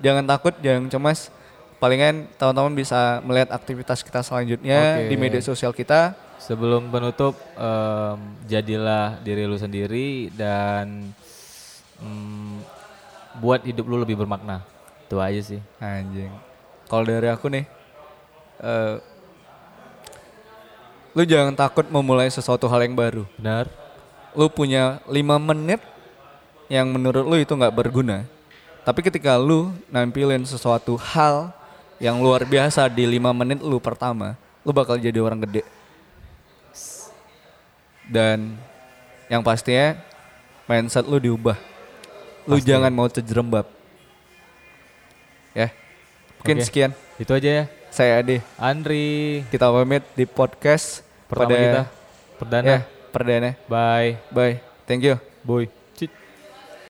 Speaker 1: jangan takut, jangan cemas. Palingan teman-teman bisa melihat aktivitas kita selanjutnya
Speaker 2: Oke.
Speaker 1: di media sosial kita.
Speaker 2: Sebelum penutup, em, jadilah diri lu sendiri dan mm, buat hidup lu lebih bermakna. Itu aja sih.
Speaker 1: Anjing. Kalau dari aku nih, eh lu jangan takut memulai sesuatu hal yang baru.
Speaker 2: Benar?
Speaker 1: Lu punya lima menit yang menurut lu itu nggak berguna. Tapi ketika lu nampilin sesuatu hal yang luar biasa di lima menit lu pertama, lu bakal jadi orang gede. Dan yang pastinya mindset lu diubah. Lu
Speaker 2: Pasti.
Speaker 1: jangan mau terjerembab. Ya. Mungkin
Speaker 2: Oke.
Speaker 1: sekian.
Speaker 2: Itu aja ya.
Speaker 1: Saya Ade.
Speaker 2: Andri,
Speaker 1: Kita pamit di podcast
Speaker 2: pertama
Speaker 1: pada
Speaker 2: kita. Perdana.
Speaker 1: ya perdana.
Speaker 2: Bye.
Speaker 1: Bye. Thank you.
Speaker 2: Boy.